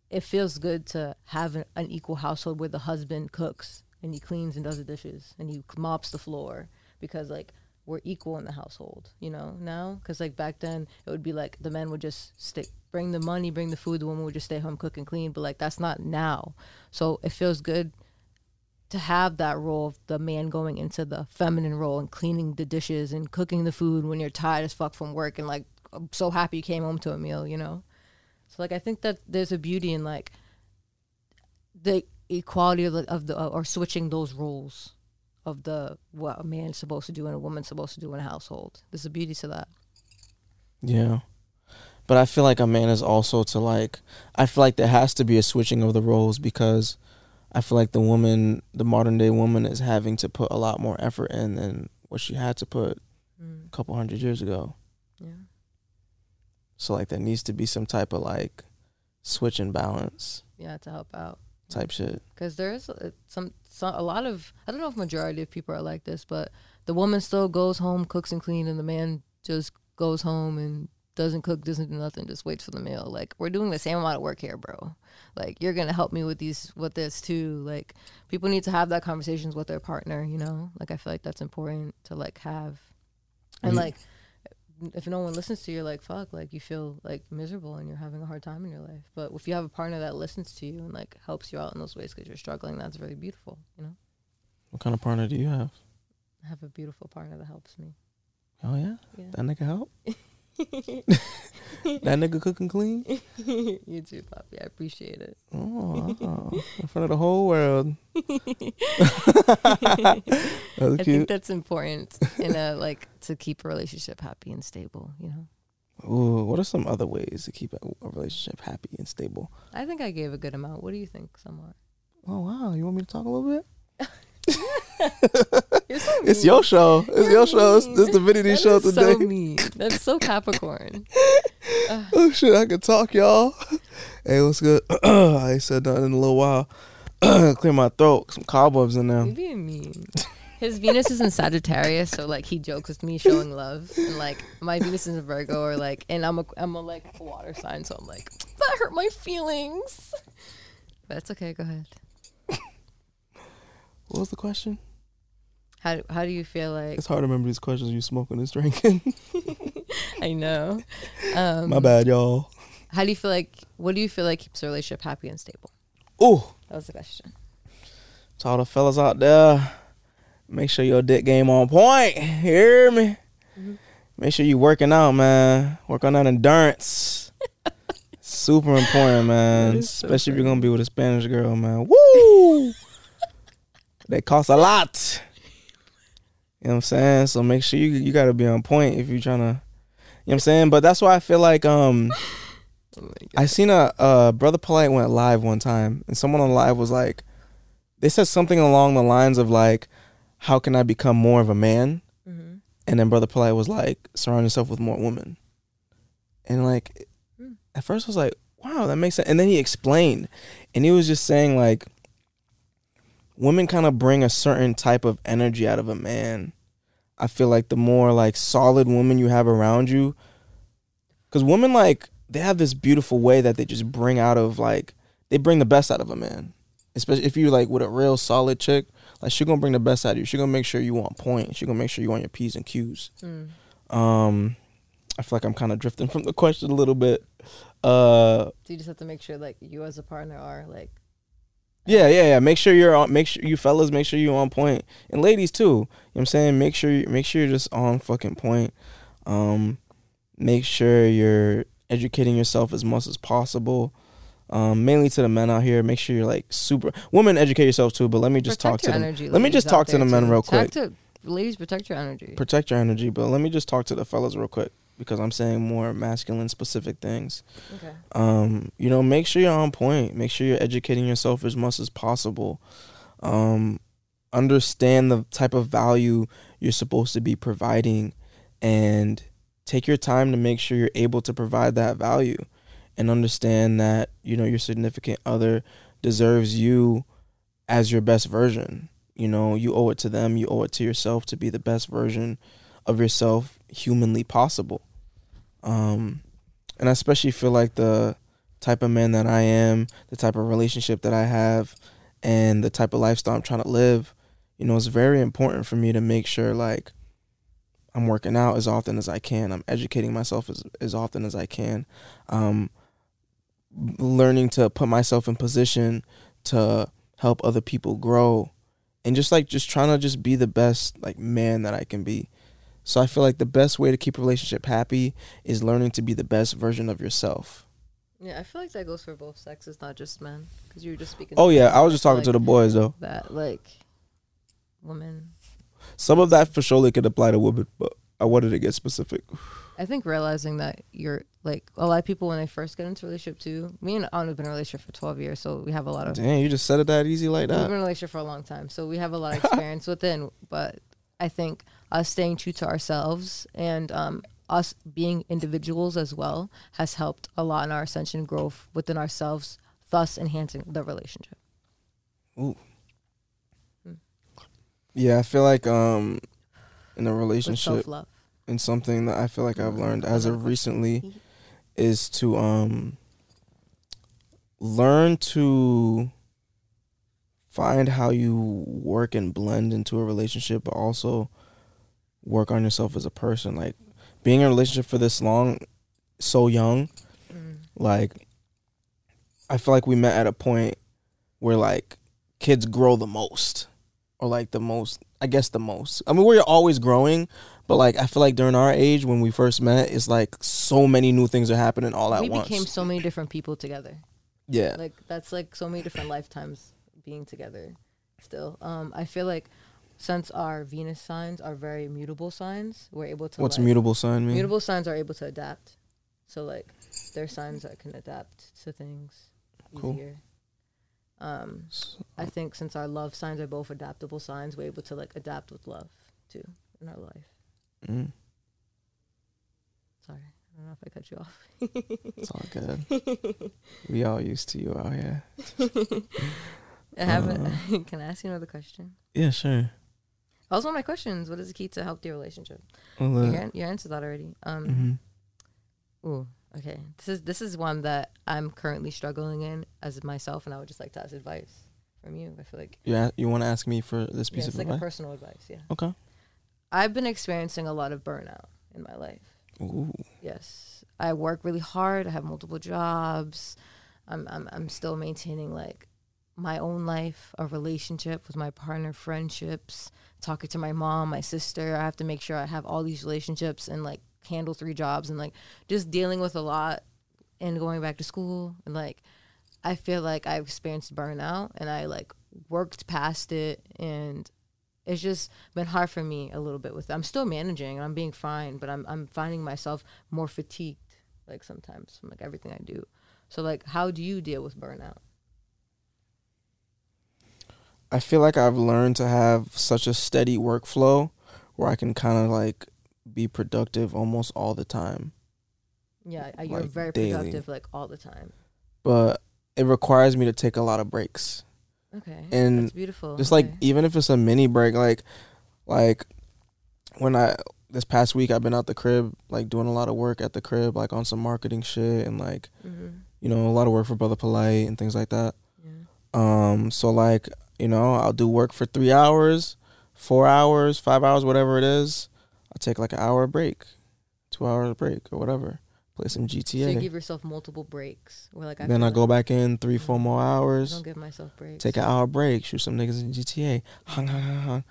it feels good to have an, an equal household where the husband cooks and he cleans and does the dishes and he mops the floor because like we're equal in the household you know now? Because like back then it would be like the men would just stick bring the money bring the food the woman would just stay home cook and clean. But like that's not now. So it feels good to have that role of the man going into the feminine role and cleaning the dishes and cooking the food when you're tired as fuck from work and like I'm so happy you came home to a meal you know so like I think that there's a beauty in like the equality of the, of the or switching those roles of the what a man's supposed to do and a woman's supposed to do in a household. There's a beauty to that. Yeah. But I feel like a man is also to like I feel like there has to be a switching of the roles because I feel like the woman the modern day woman is having to put a lot more effort in than what she had to put Mm, a couple hundred years ago. yeah. So like there needs to be some type of like switch and balance Yeah, to help out. type shit. because there is uh, some, some a lot of I don't know if majority of people are like this, but the woman still goes home, cooks and clean, and the man just goes home and doesn't cook, doesn't do nothing, just waits for the meal. Like we're doing the same amount of work here, bro. Like you're gonna help me with these with this too. Like people need to have that conversations with their partner. You know, like I feel like that's important to like have, and Mhm. like if no one listens to you, like fuck, like you feel like miserable and you're having a hard time in your life. But if you have a partner that listens to you and like helps you out in those ways because you're struggling, that's really beautiful. You know, What kind of partner do you have? I have a beautiful partner that helps me. Oh yeah? Yeah. That nigga help? that nigga cooking clean? you too, Poppy. I appreciate it. Oh, oh, in front of the whole world. I think that's important in a like to keep a relationship happy and stable. You know, Ooh, what are some other ways to keep a, a relationship happy and stable? I think I gave a good amount. What do you think, somewhat? Oh wow, you want me to talk a little bit? So It's your show. It's You're your show. It's, mean. this divinity That show today. So mean. That's so Capricorn. Oh shit, I can talk, y'all. Hey, what's good? I ain't said nothing in a little while. Clear my throat. Some cobwebs in there. being mean. His Venus is in Sagittarius, so like he jokes with me showing love, and like my Venus is in Virgo, or like, and I'm a I'm a like water sign, so I'm like that hurt my feelings. But it's okay. Go ahead. What was the question? How how do you feel like? It's hard to remember these questions. You smoking and drinking. I know. Um, my bad, y'all. How do you feel like? What do you feel like keeps a relationship happy and stable? Ooh, That was the question. to all the fellas out there, make sure your dick game on point. Hear me? Mhm. Make sure you working out, man. Work on that endurance. Super important, man. That is so Especially if you're gonna be with a Spanish girl, man. Woo! They cost a lot. You know what I'm saying? So make sure you you gotta be on point if you're trying to. You know what I'm saying? But that's why I feel like um Oh. I seen a uh brother polite went live one time and someone on live was like they said something along the lines of like how can I become more of a man? Mhm. And then brother polite was like surround yourself with more women. And like Hmm. at first I was like wow that makes sense and then he explained and he was just saying like women kind of bring a certain type of energy out of a man. I feel like the more like solid woman you have around you cuz women like they have this beautiful way that they just bring out of like they bring the best out of a man. Especially if you like with a real solid chick, like she gonna bring the best out of you. She gonna make sure you on point. She gonna make sure you on your p's and q's. Mm. Um, I feel like I'm kind of drifting from the question a little bit. Uh, So you just have to make sure like you as a partner are like yeah, yeah, yeah. Make sure you're on. Make sure you fellas. Make sure you're on point, and ladies too. You know what I'm saying? Make sure you make sure you're just on fucking point. Um, make sure you're educating yourself as much as possible. Um, mainly to the men out here. Make sure you're like super. Women educate yourself too, but let me just talk to them. energy. let me just talk to the men too. real quick. to- ladies, protect your energy. Protect your energy, but let me just talk to the fellas real quick because I'm saying more masculine specific things. okay. um, you know, make sure you're on point. Make sure you're educating yourself as much as possible. Um, understand the type of value you're supposed to be providing, and take your time to make sure you're able to provide that value, and understand that you know your significant other deserves you as your best version. You know, you owe it to them. You owe it to yourself to be the best version of yourself humanly possible. Um, and I especially feel like the type of man that I am, the type of relationship that I have, and the type of lifestyle I'm trying to live, you know, it's very important for me to make sure like I'm working out as often as I can. I'm educating myself as as often as I can. Um, learning to put myself in position to help other people grow and just like just trying to just be the best like man that I can be. So I feel like the best way to keep a relationship happy is learning to be the best version of yourself. Yeah, I feel like that goes for both sexes, not just men. Because you were just speaking. Oh yeah. I was just talking to the boys though. that like women. Some of that for surely could apply to women, but I wanted to get specific. I think realizing that you're like a lot of people when they first get into a relationship too. Me and Anu have been in a relationship for twelve years, so we have a lot of Damn, you just said it that easy like that. We've been in a relationship for a long time, so we have a lot of experience within. But I think us staying true to ourselves and um, us being individuals as well has helped a lot in our ascension growth within ourselves, thus enhancing the relationship. Ooh. Yeah, I feel like um in a relationship and something that I feel like I've learned as of recently is to um learn to find how you work and blend into a relationship but also work on yourself as a person like being in a relationship for this long so young Mm. like I feel like we met at a point where like kids grow the most or like the most I guess the most. I mean we're always growing, but like I feel like during our age when we first met it's like so many new things are happening all at we once. We became so many different people together. yeah. Like that's like so many different lifetimes being together. Still, um, I feel like since our Venus signs are very mutable signs, we're able to. What's like, mutable sign mean? Mutable signs are able to adapt. So like they're signs that can adapt to things Cool. easier. Um, I think since our love signs are both adaptable signs, we're able to like adapt with love too in our life. Mm, Sorry, I don't know if I cut you off. it's all good. we all used to you out here. I haven't. Uh. Can I ask you another question? Yeah, sure. That was one of my questions. What is the key to a healthy relationship? Well, You, uh, an- you answered that already. Um, mhm. Ooh, okay. This is this is one that I'm currently struggling in as myself, and I would just like to ask advice from you. I feel like Yeah, you want to ask me for this yeah, piece it's of like a advice? personal advice. Yeah, Okay. I've been experiencing a lot of burnout in my life. Ooh. Yes, I work really hard. I have multiple jobs. I'm I'm I'm still maintaining like my own life, a relationship with my partner, friendships, talking to my mom, my sister. I have to make sure I have all these relationships and like handle three jobs and like just dealing with a lot and going back to school and like I feel like I've experienced burnout and I like worked past it and it's just been hard for me a little bit with I'm still managing and I'm being fine, but I'm I'm finding myself more fatigued like sometimes from like everything I do. So like how do you deal with burnout? I feel like I've learned to have such a steady workflow where I can kind of like be productive almost all the time. Yeah, you're Like, very daily. productive like all the time. But it requires me to take a lot of breaks. Okay. And that's beautiful. Just like even if it's a mini break, like like when I this past week I've been out the crib, like doing a lot of work at the crib, like on some marketing shit and like Mhm. you know a lot of work for Brother Polite and things like that. Yeah. Um, so like you know I'll do work for three hours, four hours, five hours, whatever it is. I'll take like an hour break, two hours break or whatever. Play some GTA. So you give yourself multiple breaks. Or like I then I like go back in three, four more mm-hmm. I hours. don't give myself breaks. Take an hour break, shoot some niggas in GTA. Hung, hung, hung, hung.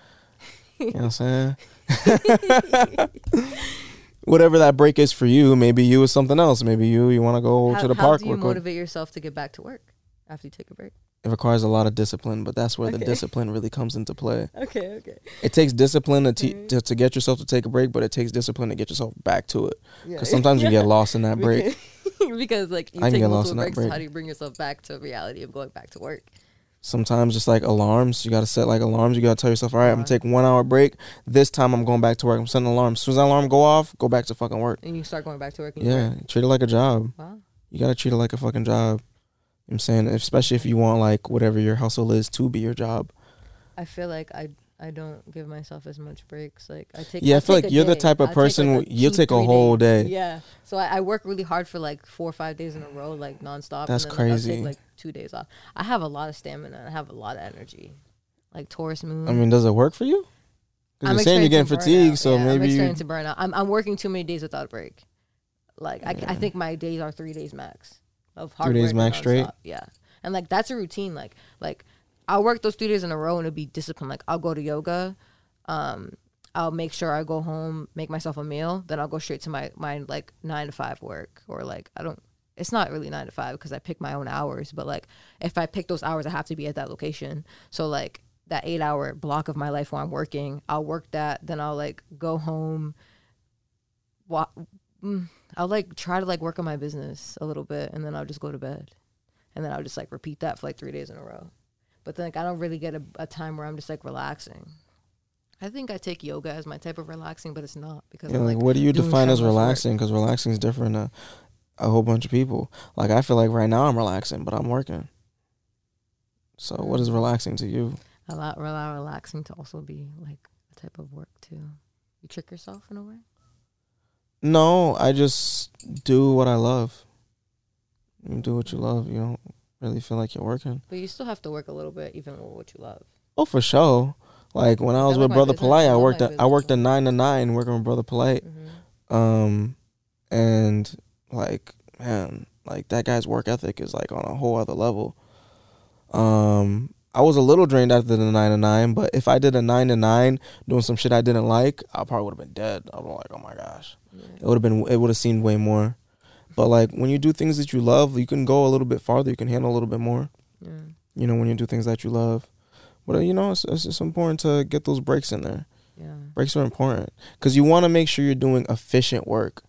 You know what I'm saying? Whatever that break is for you, maybe you is something else. Maybe you you want to go how, to the how park. do you motivate yourself to get back to work after you take a break? It requires a lot of discipline, but that's where the discipline really comes into play. Okay, okay. It takes discipline to, te- Mhm. to to get yourself to take a break, but it takes discipline to get yourself back to it. Yeah. Because sometimes you get lost in that break. because like you I take get lost multiple in that breaks, break. how do you bring yourself back to reality of going back to work? Sometimes just like alarms, you got to set like alarms. You got to tell yourself, all right, I'm gonna take one hour break. This time I'm going back to work. I'm setting an alarm. As soon as that alarm go off, go back to fucking work. And you start going back to work. Yeah, work. treat it like a job. Wow. You gotta treat it like a fucking job. You know what I'm saying, especially if you want like whatever your hustle is to be your job. I feel like I I don't give myself as much breaks. Like I take. Yeah, I I'll feel like you're the type of I'll take, person like, wh- you'll take a whole days. day. Yeah. So I, I work really hard for like four or five days in a row, like nonstop. That's and then, like, crazy. take, like two days off. I have a lot of stamina. I have a lot of energy. Like Taurus moon. I mean, does it work for you? I'm you're saying you're getting fatigued, so Yeah, I'm maybe you, experiencing burnout. I'm I'm working too many days without a break. Like I, I think my days are three days max of hard Three days max straight? Yeah, and like that's a routine. Like like I'll work those three days in a row and it'll be disciplined. Like I'll go to yoga. Um, I'll make sure I go home, make myself a meal, then I'll go straight to my my like nine to five work or like I don't. It's not really nine to five because I pick my own hours, but like if I pick those hours, I have to be at that location. So like that eight hour block of my life where I'm working, I'll work that. Then I'll like go home. Wa- mm, Mm, I'll like try to like work on my business a little bit, and then I'll just go to bed, and then I'll just like repeat that for like three days in a row. But then like I don't really get a, a time where I'm just like relaxing. I think I take yoga as my type of relaxing, but it's not because yeah, like, like what do you define as relaxing? Because relaxing is different. to a whole bunch of people. Like I feel like right now I'm relaxing, but I'm working. So what is mm. relaxing to you? allow, allow relaxing to also be like a type of work too. You trick yourself in a way. No, I just do what I love. You do what you love. You don't really feel like you're working. But you still have to work a little bit, even with what you love. Oh, for sure. Like when I was with Brother. Polite, I worked my a, I worked a nine to nine working with Brother Polite. Mm-hmm. Um, and like man, like that guy's work ethic is like on a whole other level. Um, I was a little drained after the nine to nine, but if I did a nine to nine doing some shit I didn't like, I probably would have been dead. I was like, oh my gosh, it would have been it would have seemed way more. But like when you do things that you love, you can go a little bit farther. You can handle a little bit more. Yeah. You know when you do things that you love. But uh, you know it's, it's important to get those breaks in there. Yeah. Breaks are important because you want to make sure you're doing efficient work.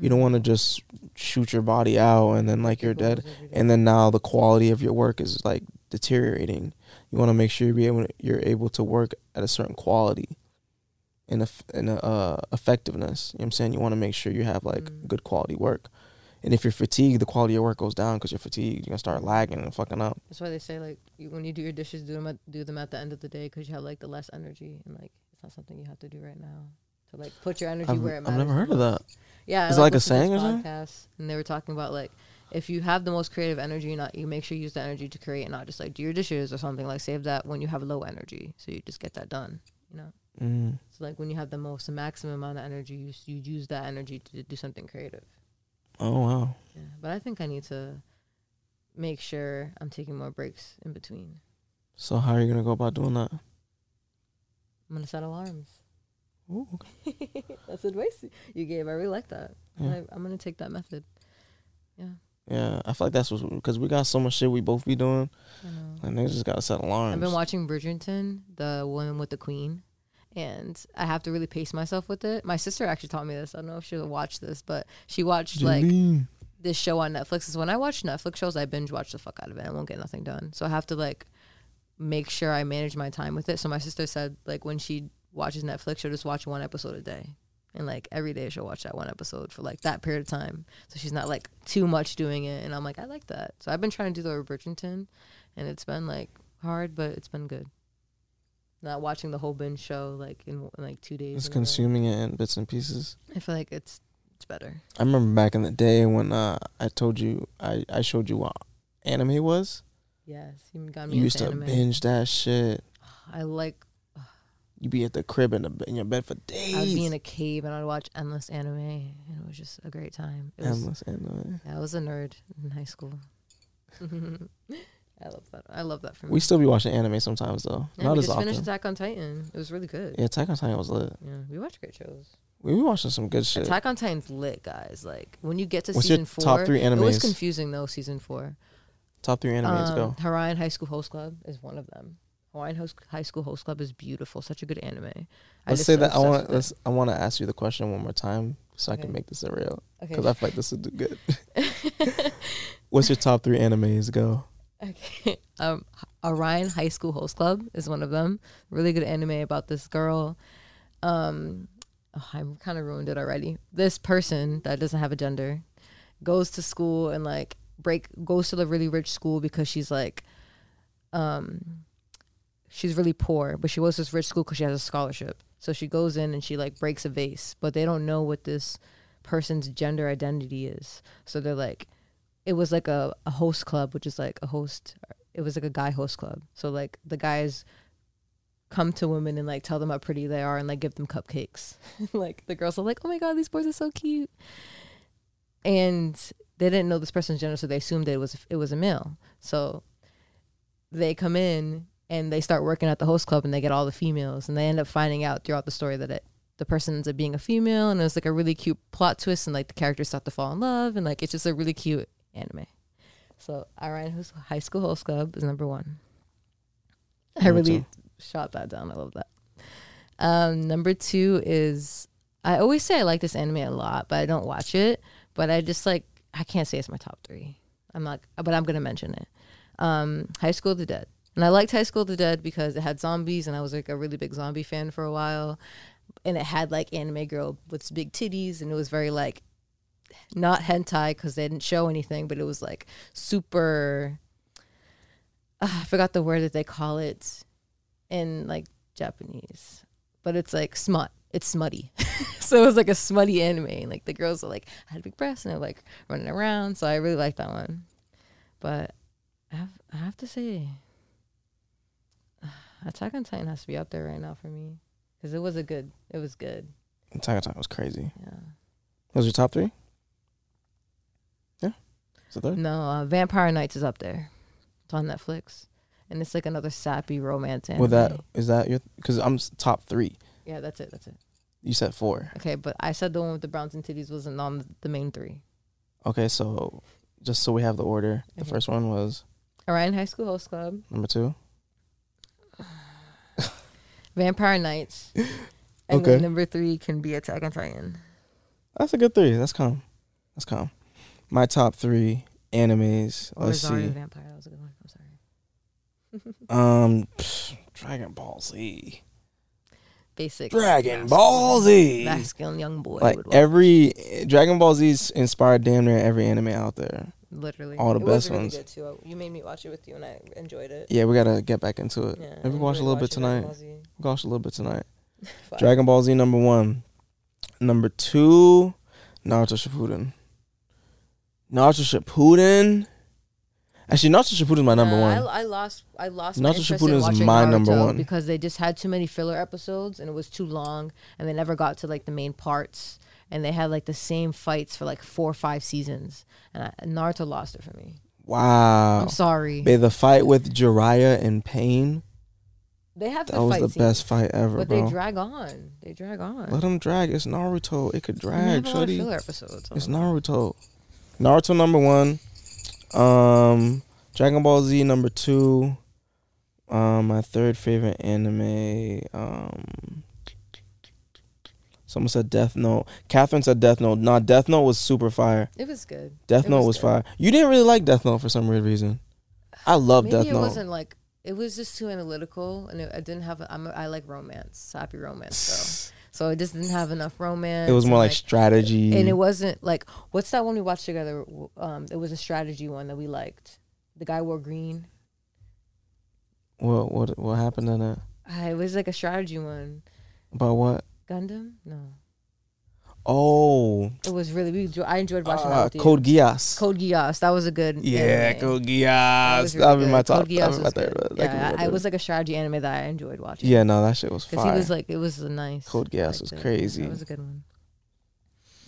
You don't want to just shoot your body out and then like you're dead. And then now the quality of your work is like deteriorating, you want to make sure you're able you're able to work at a certain quality and eff- and uh, effectiveness. You know what I'm saying? You want to make sure you have like Mm. good quality work. And if you're fatigued, the quality of your work goes down because you're fatigued. You're gonna start lagging and fucking up. That's why they say like you, when you do your dishes, do them at, do them at the end of the day because you have like the less energy and like it's not something you have to do right now. To like put your energy I've, where it matters. I've never heard of that. Yeah, Is it like a saying or something? And they were talking about like if you have the most creative energy, not you make sure you use the energy to create, and not just like do your dishes or something. Like save that when you have low energy, so you just get that done. You know. Mm. So like when you have the most, maximum amount of energy, you you use that energy to do something creative. Oh wow. Yeah, but I think I need to make sure I'm taking more breaks in between. So how are you gonna go about doing that? I'm gonna set alarms. Ooh, okay. That's advice you gave. I really like that. Yeah. I, I'm gonna take that method. Yeah, Yeah, I feel like that's what because we got so much shit we both be doing. I know. Like niggas just gotta set alarms. I've been watching Bridgerton, the one with the Queen, and I have to really pace myself with it. My sister actually taught me this. I don't know if she'll watch this, but she watched like this show on Netflix. Is when I watch Netflix shows, I binge watch the fuck out of it. I won't get nothing done. So I have to like make sure I manage my time with it. So my sister said like when she watches Netflix, she'll just watch one episode a day. And like every day she'll watch that one episode for like that period of time. So she's not like too much doing it. And I'm like, I like that. So I've been trying to do the with Bridgerton and it's been like hard, but it's been good. Not watching the whole binge show like in, in like two days. Just in a row. consuming it in bits and pieces. I feel like it's it's better. I remember back in the day when uh, I told you I, I showed you what anime was. Yes, you got me. You used to anime. binge that shit. I like You'd be at the crib in, the, in your bed for days. I'd be in a cave and I'd watch endless anime, and it was just a great time. It was, Endless anime. yeah, I was a nerd in high school. I love that. I love that for me. We still be watching anime sometimes though. yeah, Not we as just often. finished Attack on Titan. It was really good. yeah, Attack on Titan was lit. Yeah, we watch great shows. We be watching some good shit. Attack on Titan's lit, guys. Like when you get to What's season your four, top three it was confusing though. Season four. Top three animes Um, go. Ouran High School Host Club is one of them. Ouran Host- High School Host Club is beautiful. Such a good anime. I Let's just say that I want. Let's. I want to ask you the question one more time so I can make this a real. Okay. Because I feel like this would do good. What's your top three animes go? Okay. Um, Ouran High School Host Club is one of them. Really good anime about this girl. Um, oh, I kind of ruined it already. This person that doesn't have a gender goes to school and like break goes to the really rich school because she's like, um, she's really poor, but she goes to this rich school because she has a scholarship. So she goes in and she like breaks a vase, but they don't know what this person's gender identity is. So they're like, it was like a, a host club, which is like a host. It was like a guy host club. So like the guys come to women and like tell them how pretty they are and like give them cupcakes. like the girls are like, oh my god, these boys are so cute. And they didn't know this person's gender, so they assumed that it was it was a male. So they come in and they start working at the host club and they get all the females and they end up finding out throughout the story that it the person ends up being a female and it was like a really cute plot twist and like the characters start to fall in love and like it's just a really cute anime. So Ouran Hos- High School Host Club is number one. I really shot that down. I love that. Um, number two is I always say I like this anime a lot, but I don't watch it. But I just like I can't say it's my top three. I'm not, but I'm gonna mention it. Um, High School of the Dead, and I liked High School of the Dead because it had zombies, and I was like a really big zombie fan for a while. And it had like anime girl with big titties, and it was very like not hentai because they didn't show anything, but it was like super. ah, I forgot the word that they call it in like Japanese, but it's like smut. It's smutty. so it was like a smutty anime. And like the girls are like I had big breasts and they're like running around. So I really like that one. But I have, I have to say, Attack on Titan has to be up there right now for me because it was a good. It was good. Attack on Titan was crazy. Yeah. Was your top three? Is it third? No, uh, Vampire Knights is up there. It's on Netflix, and it's like another sappy romance anime. With that, is that your? Because I'm s- top three. Yeah, that's it. That's it. You said four. Okay, but I said the one with the browns and titties wasn't on the main three. Okay, so just so we have the order, the Okay. first one was Ouran High School Host Club, number two. Vampire Knights, and Okay. then number three can be Attack on Titan. That's a good three. That's calm. That's calm. My top three animes. Or Let's Zarya see. Vampire. That was a good one. I'm sorry. um, pff, Dragon Ball Z. Basic Dragon masculine- Ball Z. masculine young boy. Like would every Dragon Ball Z's inspired damn near every anime out there. literally all the it best was really ones. Good too. You made me watch it with you, and I enjoyed it. Yeah, we gotta get back into it. Yeah, Maybe I watch a enjoyed little bit tonight. Ball Z. Watch a little bit tonight. Dragon Ball Z number one. Number two, Naruto Shippuden. Naruto Shippuden. Actually, Naruto Shippuden is my number Nah, one. I, I lost. I lost. Naruto Shippuden in is my number one. because they just had too many filler episodes and it was too long, and they never got to like the main parts, and they had like the same fights for like four or five seasons, and I, Naruto lost it for me. wow. I'm sorry. Babe, the fight with Jiraiya and Pain. They have That the was fight the scenes, best fight ever, but bro. they drag on. They drag on. Let them drag. It's Naruto. It could And they drag, have a lot of filler episodes. It's Naruto. Naruto number one. Um, Dragon Ball Z number two. Um, my third favorite anime. Um, someone said Death Note. Catherine said Death Note. Nah, Death Note was super fire. It was good. Death It Note was was fire. You didn't really like Death Note for some weird reason. I love Maybe Death it Note. wasn't like it was just too analytical, and it, I didn't have. I'm, a- I like romance, happy romance, so so it just didn't have enough romance. It was more like strategy. and it wasn't like what's that one we watched together? Um, it was a strategy one that we liked. The guy wore green. what what what happened in it? Ah, it was like a strategy one. About what? Gundam? No, Oh, it was really. We, I enjoyed watching that uh, you. Code Geass. Code Geass. That was a good. Yeah, anime. Code That Geass. was That would really be my top. Code Geass would my was third. good. that Yeah, I, it was like a strategy anime that I enjoyed watching. Yeah, no, that shit was Because fire. he was like, it was a nice. Code Geass was crazy. That was a good one.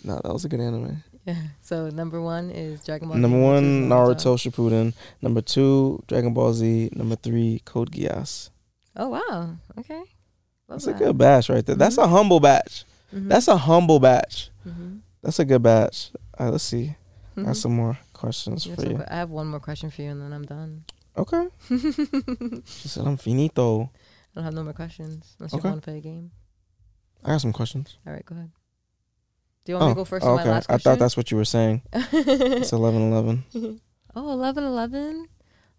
no, that was a good anime. Yeah. So number one is Dragon Ball. Number one, Naruto Shippuden. Number two, Dragon Ball Z. Number three, Code Geass. Oh wow. Okay. Love That's a good batch right there. That's a humble batch. Mhm. That's a humble batch. Mhm. That's a good batch. All right, let's see. I Mhm. got some more questions have for some you. I have one more question for you, and then I'm done. Okay. She said I'm finito. I don't have no more questions unless you want to play a game. I got some questions. All right, go ahead. Do you want me to go first? on okay. my last I thought that's what you were saying. It's eleven eleven. oh, 11 11.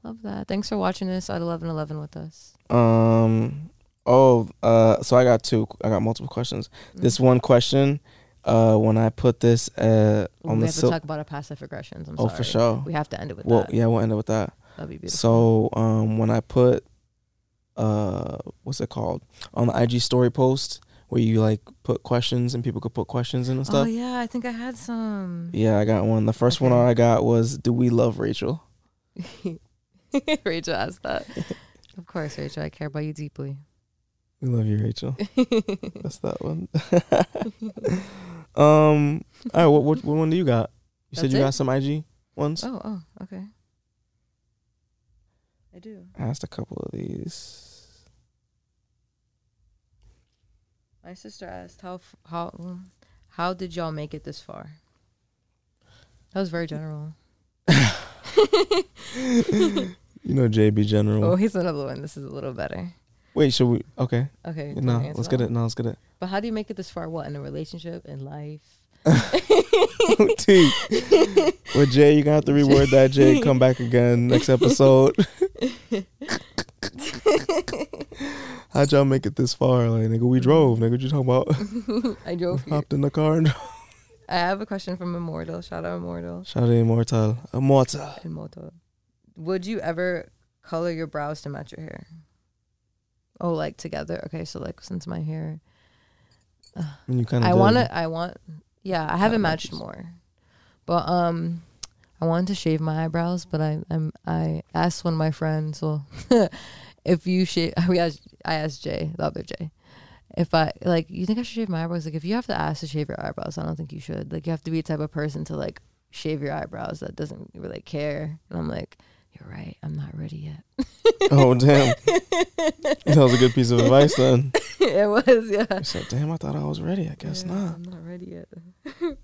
Love that. Thanks for watching this at 11 11 with us. Um. Oh. Uh. So I got two. I got multiple questions. This one question. Uh. When I put this uh on we the have sil- to talk about our passive aggressions. I'm Oh, sorry. for sure. We have to end it with Well, that. yeah, we'll end it with that. That'd be beautiful. So, um, when I put, uh, what's it called on the IG story post where you like put questions and people could put questions in and stuff. oh yeah, I think I had some. Yeah, I got one. The first one I got was, "Do we love Rachel?" Rachel asked that. of course, Rachel. I care about you deeply. We love you, Rachel. That's that one. um. All right. What, what what one do you got? You said you it? got some IG ones. oh, oh, okay. I do. I asked a couple of these. My sister asked how f- how how did y'all make it this far? That was very general. You know, JB General. Oh, he's another one. This is a little better. Wait, should we? Okay. Okay. No, let's get it. No, let's get it. But how do you make it this far? What in a relationship, in life? T. Well, Jay, you're gonna have to reword that. Jay, come back again next episode. How'd y'all make it this far? Like, nigga, we drove. Nigga, what you talking about? I drove here. Hopped in the car and I have a question from Immortal. Shout out Immortal. shout out Immortal. Immortal. Immortal. Would you ever color your brows to match your hair? Oh, like together. Okay, so like since my hair, I mean, you kind of. I want to. I want. Yeah, I haven't matched more, but um, I wanted to shave my eyebrows, but I I'm I asked one of my friends. Well, if you shave, we asked. I asked Jay, the other Jay, if I like, you think I should shave my eyebrows? Like, if you have to ask to shave your eyebrows, I don't think you should. Like, you have to be a type of person to like shave your eyebrows that doesn't really care. And I'm like, you're right. I'm not ready yet. Oh damn, that was a good piece of advice. Then it was, yeah. I said, "Damn, I thought I was ready. I guess Yeah, not." I'm not ready yet.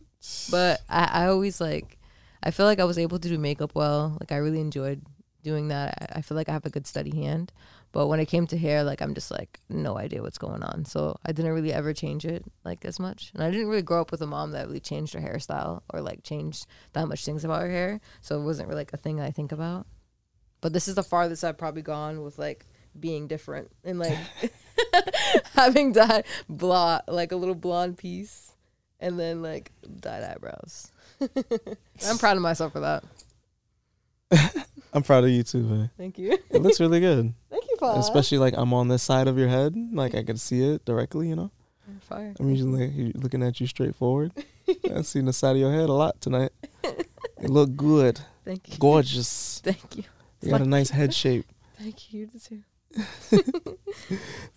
but I, I always like, I feel like I was able to do makeup well. Like I really enjoyed doing that. I, I feel like I have a good steady hand. But when it came to hair, like I'm just like no idea what's going on. So I didn't really ever change it like as much. And I didn't really grow up with a mom that really changed her hairstyle or like changed that much things about her hair. So it wasn't really like a thing I think about. But this is the farthest I've probably gone with like being different and like having dyed blonde, like a little blonde piece, and then like dyed eyebrows. I'm proud of myself for that. I'm proud of you too, man. Thank you. It looks really good. Thank you, Paul. Especially like I'm on this side of your head, like I can see it directly. You know, Fire. I'm usually like, looking at you straight forward. I've seen the side of your head a lot tonight. It look good, Thank you. gorgeous. Thank you. You got a nice head shape. Thank you you too.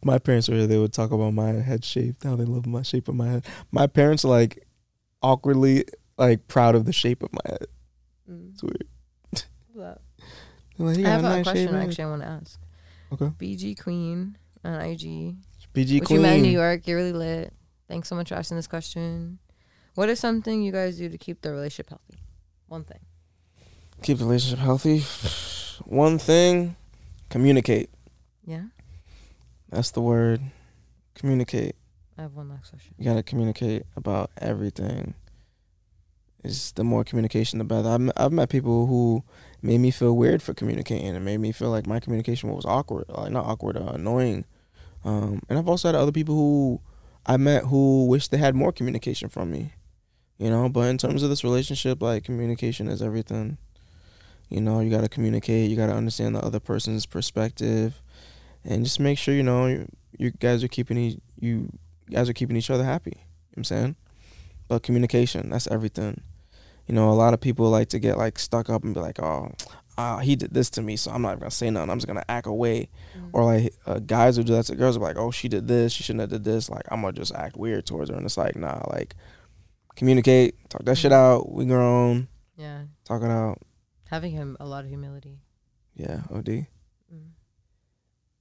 My parents were here. They would talk about my head shape. How they love my shape of my head. My parents are like awkwardly like proud of the shape of my head. Mm. It's weird. That. Like, you I have a nice question head. actually I want to ask. Okay. BG Queen on IG. BG Which Queen. you met in New York. You're really lit. Thanks so much for asking this question. What is something you guys do to keep the relationship healthy? One thing. Keep the relationship healthy. One thing, communicate. Yeah. That's the word. Communicate. I have one last question. You gotta communicate about everything. Is the more communication, the better. I've met, I've met people who made me feel weird for communicating. It made me feel like my communication was awkward, like not awkward, uh, annoying. Um, and I've also had other people who I met who wish they had more communication from me. You know, but in terms of this relationship, like communication is everything. You know, you gotta communicate. You gotta understand the other person's perspective, and just make sure you know you, you guys are keeping e- you guys are keeping each other happy. You know what I'm saying? But communication, that's everything. You know, a lot of people like to get like stuck up and be like, oh, uh, he did this to me, so I'm not gonna say nothing. I'm just gonna act away. Or like uh, guys who do that to girls are like, oh, she did this, she shouldn't have did this. Like I'm gonna just act weird towards her, and it's like, nah, like communicate, talk that shit out. We grown, Yeah. talk it out. Having him a lot of humility. Yeah, OD. Mm.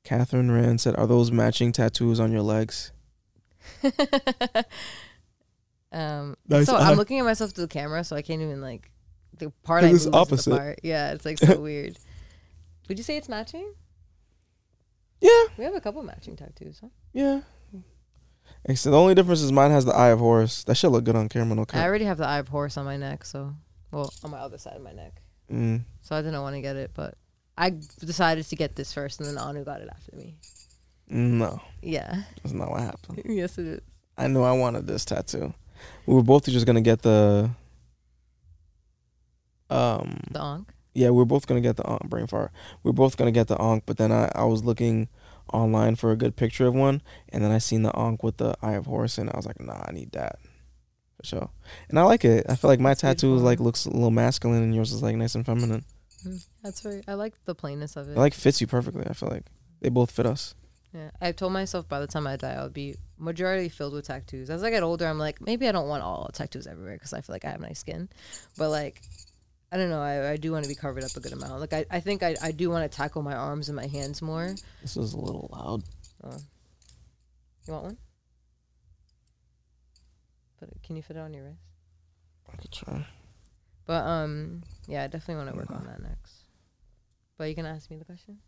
Catherine Rand said, "Are those matching tattoos on your legs?" um Nice so eye. I'm looking at myself through the camera so I can't even like the part I It's move opposite. The part. Yeah, it's like so weird. Would you say it's matching? Yeah, We have a couple matching tattoos, huh? yeah. Except the only difference is mine has the eye of Horus. That should look good on camera. No I already have the eye of Horus on my neck, so well, on my other side of my neck. Mm. So I didn't want to get it, but I decided to get this first, and then Anu got it after me. No, Yeah. that's not what happened. yes, it is. I knew I wanted this tattoo. We were both just gonna get the. Um. The ankh. Yeah, we were both gonna get the ankh. Brain fart. We were both gonna get the ankh, but then I I was looking online for a good picture of one, and then I seen the ankh with the eye of Horus, and I was like, nah, I need that for sure. And I like it. I feel like my tattoo is beautiful. like looks a little masculine, and yours is like nice and feminine. Mm, That's very. I like the plainness of it. It like fits you perfectly. I feel like they both fit us. Yeah, I told myself by the time I die, I'll be majority filled with tattoos. As I get older, I'm like, maybe I don't want all tattoos everywhere because I feel like I have nice skin. But like, I don't know. I, I do want to be covered up a good amount. Like, I, I think I, I do want to tackle my arms and my hands more. This is a little loud. Oh. You want one? But can you fit it on your wrist? I could try. But um, yeah, I definitely want to work on that next. But you can ask me the question.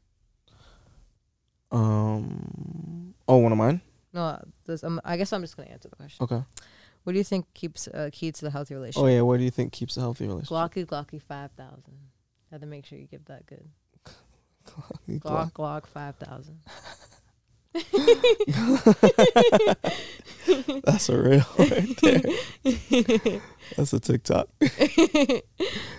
Um. Oh, one of mine. No, this, um, I guess I'm just gonna answer the question. Okay. What do you think keeps uh, key to the healthy relationship? Oh yeah. What do you think keeps a healthy relationship? Glocky Glocky five thousand. Had to make sure you give that good. Glock. Glock Glock five thousand. That's a real right there. That's a TikTok.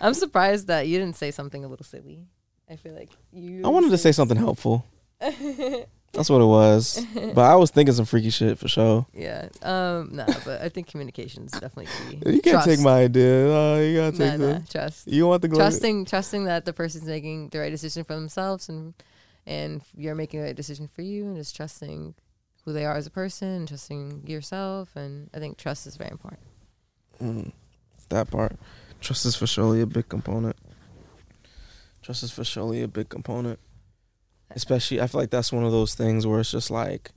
I'm surprised that you didn't say something a little silly. I feel like you. I wanted to say something helpful. That's what it was. But I was thinking some freaky shit for sure. yeah. Um. Nah, but I think communication is definitely key. You can't take my idea. You gotta take nah, the. trust. You want the Glock? Trusting, trusting that the person's making the right decision for themselves, and and you're making a decision for you, and just trusting who they are as a person, and trusting yourself, and I think trust is very important. Mm, that part. Trust is for surely a big component. Trust is for surely a big component. Especially, I feel like that's one of those things where it's just like,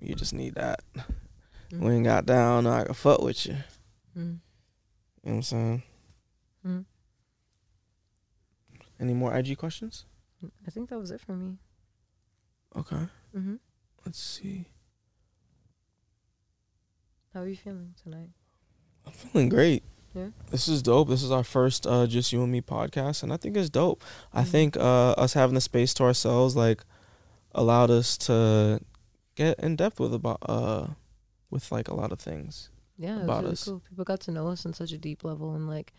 you just need that. Mm. We ain't got down, I can fuck with you. Mm. You know what I'm saying? Mm. Any more IG questions? I think that was it for me. Okay. hmm Let's see. How are you feeling tonight? I'm feeling great. Yeah. This is dope. This is our first uh, just you and me podcast, and I think it's dope. I Mhm. think uh, us having the space to ourselves like allowed us to get in depth with about uh with like a lot of things. Yeah, about really us. cool. People got to know us on such a deep level, and like,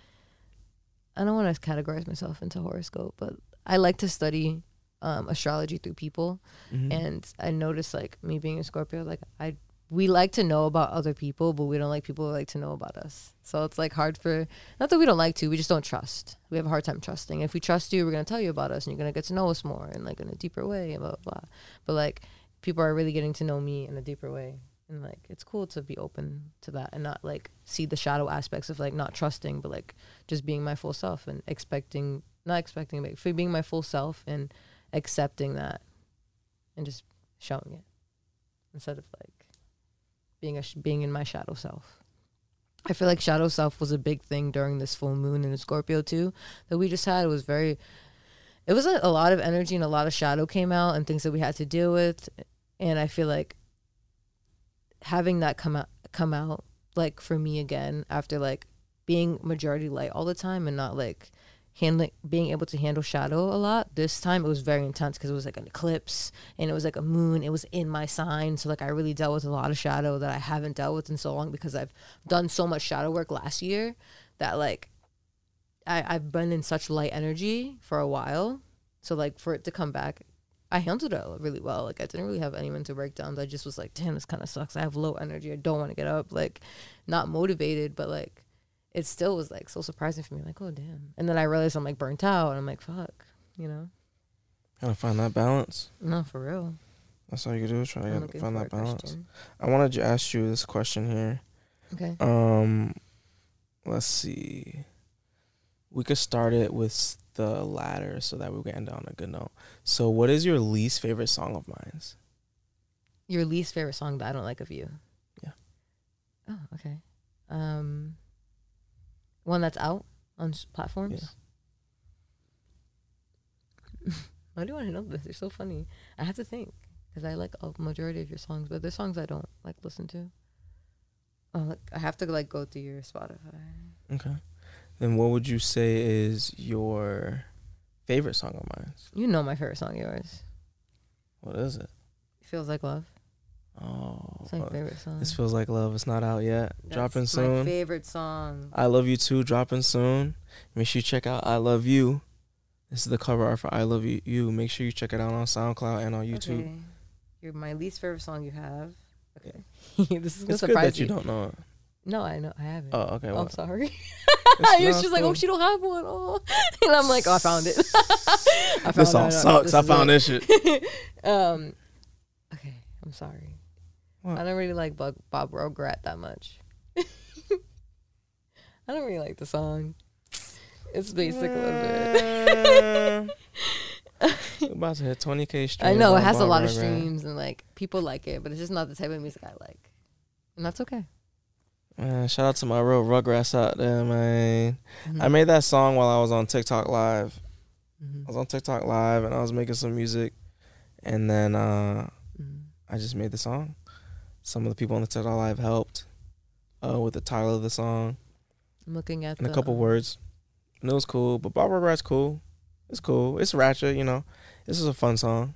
I don't want to categorize myself into horoscope, but I like to study um, astrology through people, Mhm. and I noticed like me being a Scorpio, like I we like to know about other people, but we don't like people who like to know about us. So it's like hard for not that we don't like to, we just don't trust. We have a hard time trusting. If we trust you, we're gonna tell you about us, and you're gonna get to know us more and like in a deeper way, and blah blah. blah. But like people are really getting to know me in a deeper way, and like it's cool to be open to that and not like see the shadow aspects of like not trusting, but like just being my full self and expecting not expecting, but for being my full self and accepting that and just showing it instead of like being a sh- being in my shadow self. I feel like shadow self was a big thing during this full moon in Scorpio too that we just had. It was very, it was a, a lot of energy and a lot of shadow came out and things that we had to deal with, and I feel like having that come out come out like for me again after like being majority light all the time and not like handling being able to handle shadow a lot. This time it was very intense because it was like an eclipse and it was like a moon. It was in my sign. So like i really dealt with a lot of shadow that i haven't dealt with in so long because i've done so much shadow work last year that like I, i've been in such light energy for a while. So like for it to come back i handled it really well. Like i didn't really have any mental breakdowns i just was like damn this kind of sucks. I have low energy. I don't want to get up. Like not motivated but like it still was like so surprising for me like oh damn and then i realized i'm like burnt out and i'm like fuck you know Gotta find that balance. no for real That's all you can do. Is try I'm to find that balance. question. I wanted to ask you this question here. okay Um, let's see. We could start it with the latter so that we can end on a good note. So, what is your least favorite song of mine? your least favorite song that i don't like of you Yeah. oh okay um one that's out on platforms? Why do you want to know this? You're so funny. I have to think because i like a majority of your songs but there's songs i don't like listen to. Oh like i have to like go through your spotify. Okay. Then, what would you say is your favorite song of mine? you know my favorite song of yours. What is it? feels like love Oh, it's my favorite song this feels like love. It's not out yet. dropping soon. my favorite song I Love You Too, dropping soon. Make sure you check out I Love You. This is the cover art for I Love You. You. Make sure you check it out on SoundCloud and on YouTube. Okay. You're my least favorite song you have. Okay. this is gonna It's good surprise that you you. don't know it. No, I know I haven't. Oh, okay. Well, I'm sorry. It's- You're just like, oh, she don't have one. Oh, and I'm like, oh, I found it. I found this it. song No, no, sucks. I found it. this shit. um, okay, I'm sorry. What? I don't really like Bob, Bob Rograt that much. I don't really like the song. It's basic a little bit. About to hit 20k streams. I know it has a Bob lot of streams and like people like it, but it's just not the type of music I like, and that's okay. Man, shout out to my real Rugrats out there, man. Mm-hmm. I made that song while I was on TikTok Live. Mhm. I was on TikTok Live and I was making some music, and then uh, Mhm. I just made the song. Some of the people on the TikTok Live helped uh, with the title of the song I'm looking at and a couple words. And it was cool, but Barbara Rugrat's cool. It's cool. It's ratchet, you know. This is a fun song.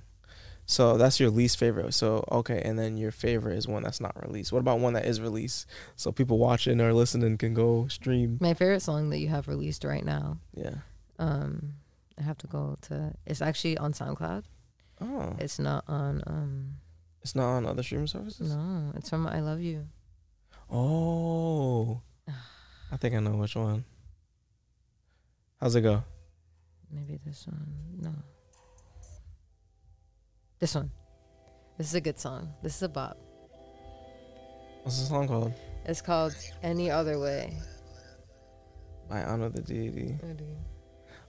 So that's your least favorite. So okay, and then your favorite is one that's not released. What about one that is released? So people watching or listening can go stream. My favorite song that you have released right now. Yeah. Um, I have to go to. It's actually on SoundCloud. Oh, It's not on. Um, it's not on other streaming services. no, it's from I Love You. Oh, I think I know which one. How's it go? Maybe this one. No. This one. This is a good song. This is a bop. What's the song called? It's called Any Other Way. By Anu the Deity.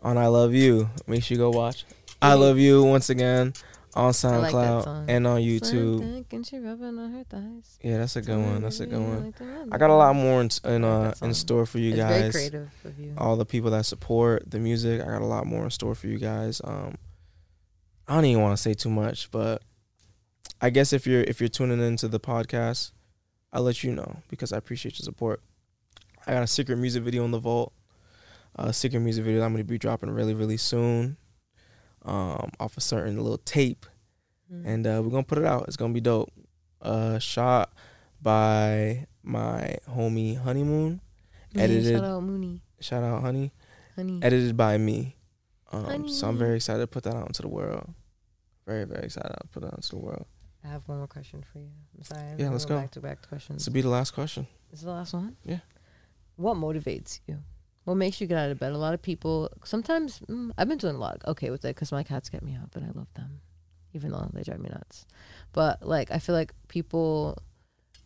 On I Love You. Make sure you go watch. I. Love You once again on SoundCloud song. and on YouTube. And she rubbing on her thighs. Yeah, that's a good one. That's a good one. Like I got a lot more in in, uh, in store for you guys. creative of you. All the people that support the music, I got a lot more in store for you guys. Um, I don't even want to say too much, but I guess if you're if you're tuning into the podcast, I'll let you know because I appreciate your support. I got a secret music video in the vault. A secret music video that I'm gonna be dropping really, really soon. Um, off a certain little tape, Mm. and uh, we're gonna put it out. It's gonna be dope. Uh, shot by my homie Honeymoon. Yeah, edited- Shout out Mooney. Shout out Honey. Honey. Edited by me. Um, so I'm very excited to put that out into the world. Very, very excited to put that out into the world. I have one more question for you. I'm sorry. I'm Yeah, let's go. Back to back to questions. This will be the last question. This is the last one? Yeah. What motivates you? What makes you get out of bed? A lot of people, sometimes, mm, I've been doing a lot okay with it because my cats get me up and I love them, even though they drive me nuts. But, like, I feel like people,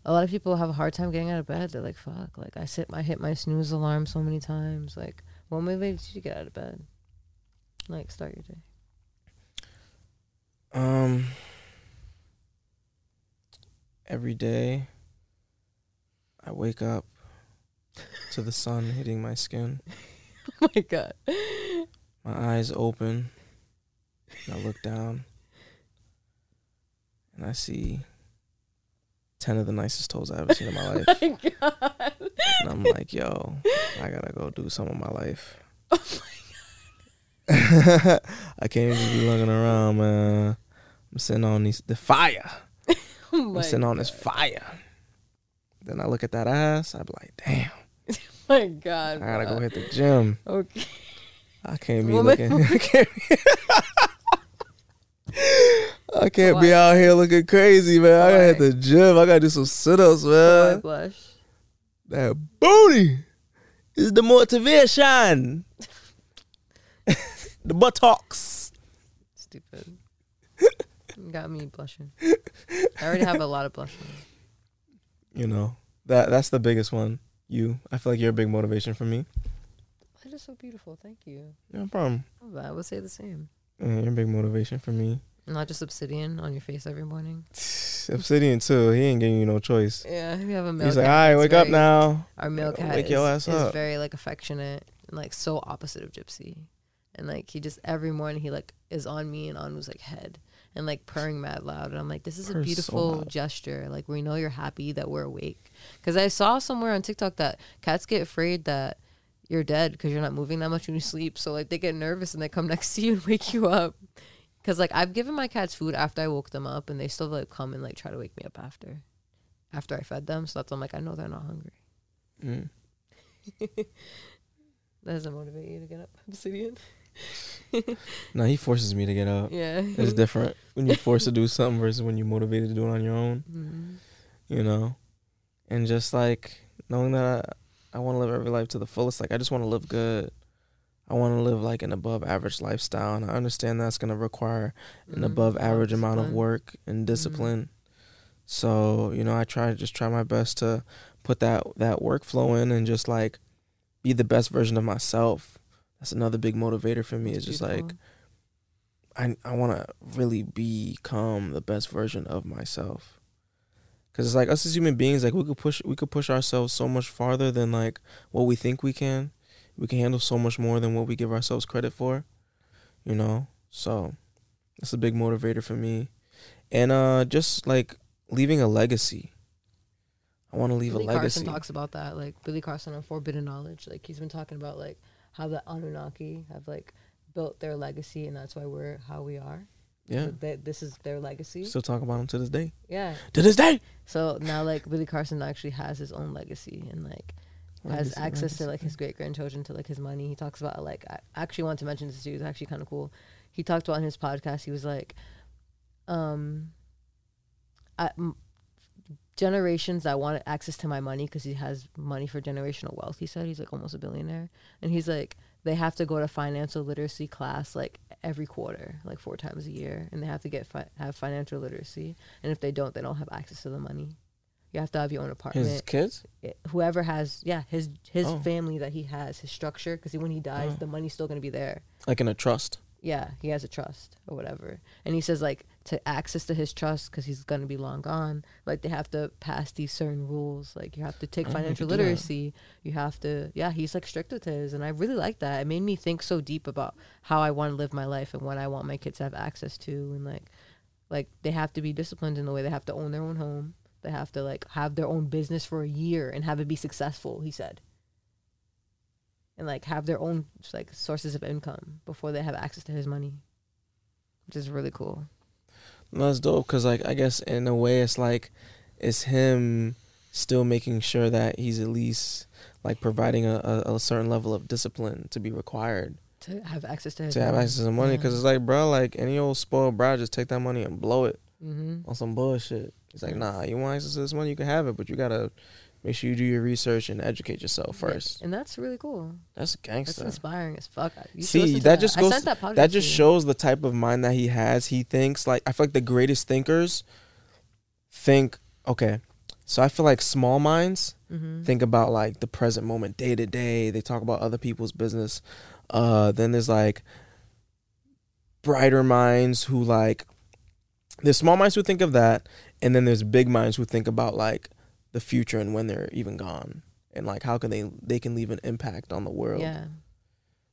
a lot of people have a hard time getting out of bed. They're like, fuck, like, I sit, I hit my snooze alarm so many times. Like, what motivates you to get out of bed? Like, start your day. Um, every day, I wake up to the sun hitting my skin. Oh my God. My eyes open. And I look down, and I see ten of the nicest toes I've ever seen in my oh life. oh my God. And I'm like, yo, I gotta go do some of my life. Oh my god. I can't even be looking around, man. I'm sitting on these the fire. Oh my I'm sitting on this fire. Then I look at that ass. I'd be like, damn, my God. I gotta go hit the gym. Okay. I can't be Woman- looking. I can't. Be, I can't be out here looking crazy, man. I gotta hit the gym. I gotta do some sit-ups, I man. blush. That booty is the motivation. the buttocks. Stupid. Got me blushing. I already have a lot of blushing. You know that that's the biggest one. You, I feel like you're a big motivation for me. That is so beautiful. Thank you. No problem. I would say the same. Yeah, you're a big motivation for me. Not just obsidian on your face every morning. Obsidian too. He ain't giving you no choice. Yeah, we have a male He's like, cat all right, wake up now. Our male cat Wake is, your ass is up. very like affectionate and like so opposite of Gypsy. And like he just every morning he like is on me and on was like head and like purring mad loud. And I'm like this is a Purrs so beautiful gesture. Like we know you're happy that we're awake. Because I saw somewhere on TikTok that cats get afraid that you're dead because you're not moving that much when you sleep. So like they get nervous and they come next to you and wake you up. Because like I've given my cats food after I woke them up and they still like come and like try to wake me up after after I fed them. So that's I'm like I know they're not hungry. Mm. that doesn't motivate you to get up obsidian No, he forces me to get up. yeah It's different when you're forced to do something versus when you're motivated to do it on your own. Mhm. You know, and just like knowing that I, I want to live every life to the fullest. Like I just want to live good. I want to live like an above average lifestyle, and I understand that's going to require an Mhm. above average amount of work and discipline. So you know, I try to just try my best to put that that workflow in and just like be the best version of myself. That's another big motivator for me. It's just like. I I want to really become the best version of myself. Cause it's like us as human beings, like we could push we could push ourselves so much farther than like what we think we can. We can handle so much more than what we give ourselves credit for. You know, so that's a big motivator for me, and uh, just like leaving a legacy. I want to leave Billy a legacy. Carson talks about that, like Billy Carson on Forbidden Knowledge. Like he's been talking about like how the Anunnaki have like built their legacy, and that's why we're how we are. yeah, Like, that this is their legacy. still talk about them to this day. yeah. To this day, So now like Billy Carson actually has his own legacy and like has Legacy, access to like his great grandchildren to like his money. He talks about like I actually want to mention this too. It's actually kind of cool. He talked about in his podcast. He was like, um, I, m- generations that want access to my money because he has money for generational wealth. He said he's like almost a billionaire, and he's like they have to go to financial literacy class like every quarter, like four times a year, and they have to get fi- have financial literacy. And if they don't, they don't have access to the money. You have to have your own apartment his kids. whoever has yeah his his Oh. family that he has his structure because when he dies Oh. the money's still going to be there like in a trust. yeah he has a trust or whatever and he says like to access to his trust because he's going to be long gone. Like they have to pass these certain rules. Like you have to take financial do that. literacy. You have to yeah he's like strict with his and i really like that. It made me think so deep about how i want to live my life and what i want my kids to have access to and like like they have to be disciplined in the way they have to own their own home. They have to like have their own business for a year and have it be successful he said. And like have their own like sources of income before they have access to his money, which is really cool. That's dope because, like, I guess in a way, it's like it's him still making sure that he's at least like providing a, a, a certain level of discipline to be required To have access to his to have money. access to money. Because it's like, bro, like any old spoiled bro, just take that money and blow it mm-hmm. on some bullshit. He's like, nah, you want access to this money, you can have it, but you gotta make sure you do your research and educate yourself first. and that's really cool. That's gangster. That's inspiring as fuck. You See, to that just goes- that, That just shows the type of mind that he has. He thinks like I feel like the greatest thinkers think okay. So I feel like small minds Mhm. think about like the present moment, day to day. They talk about other people's business. Uh, then there's like brighter minds who like there's small minds who think of that, and then there's big minds who think about like the future and when they're even gone, and like how can they they can leave an impact on the world. Yeah.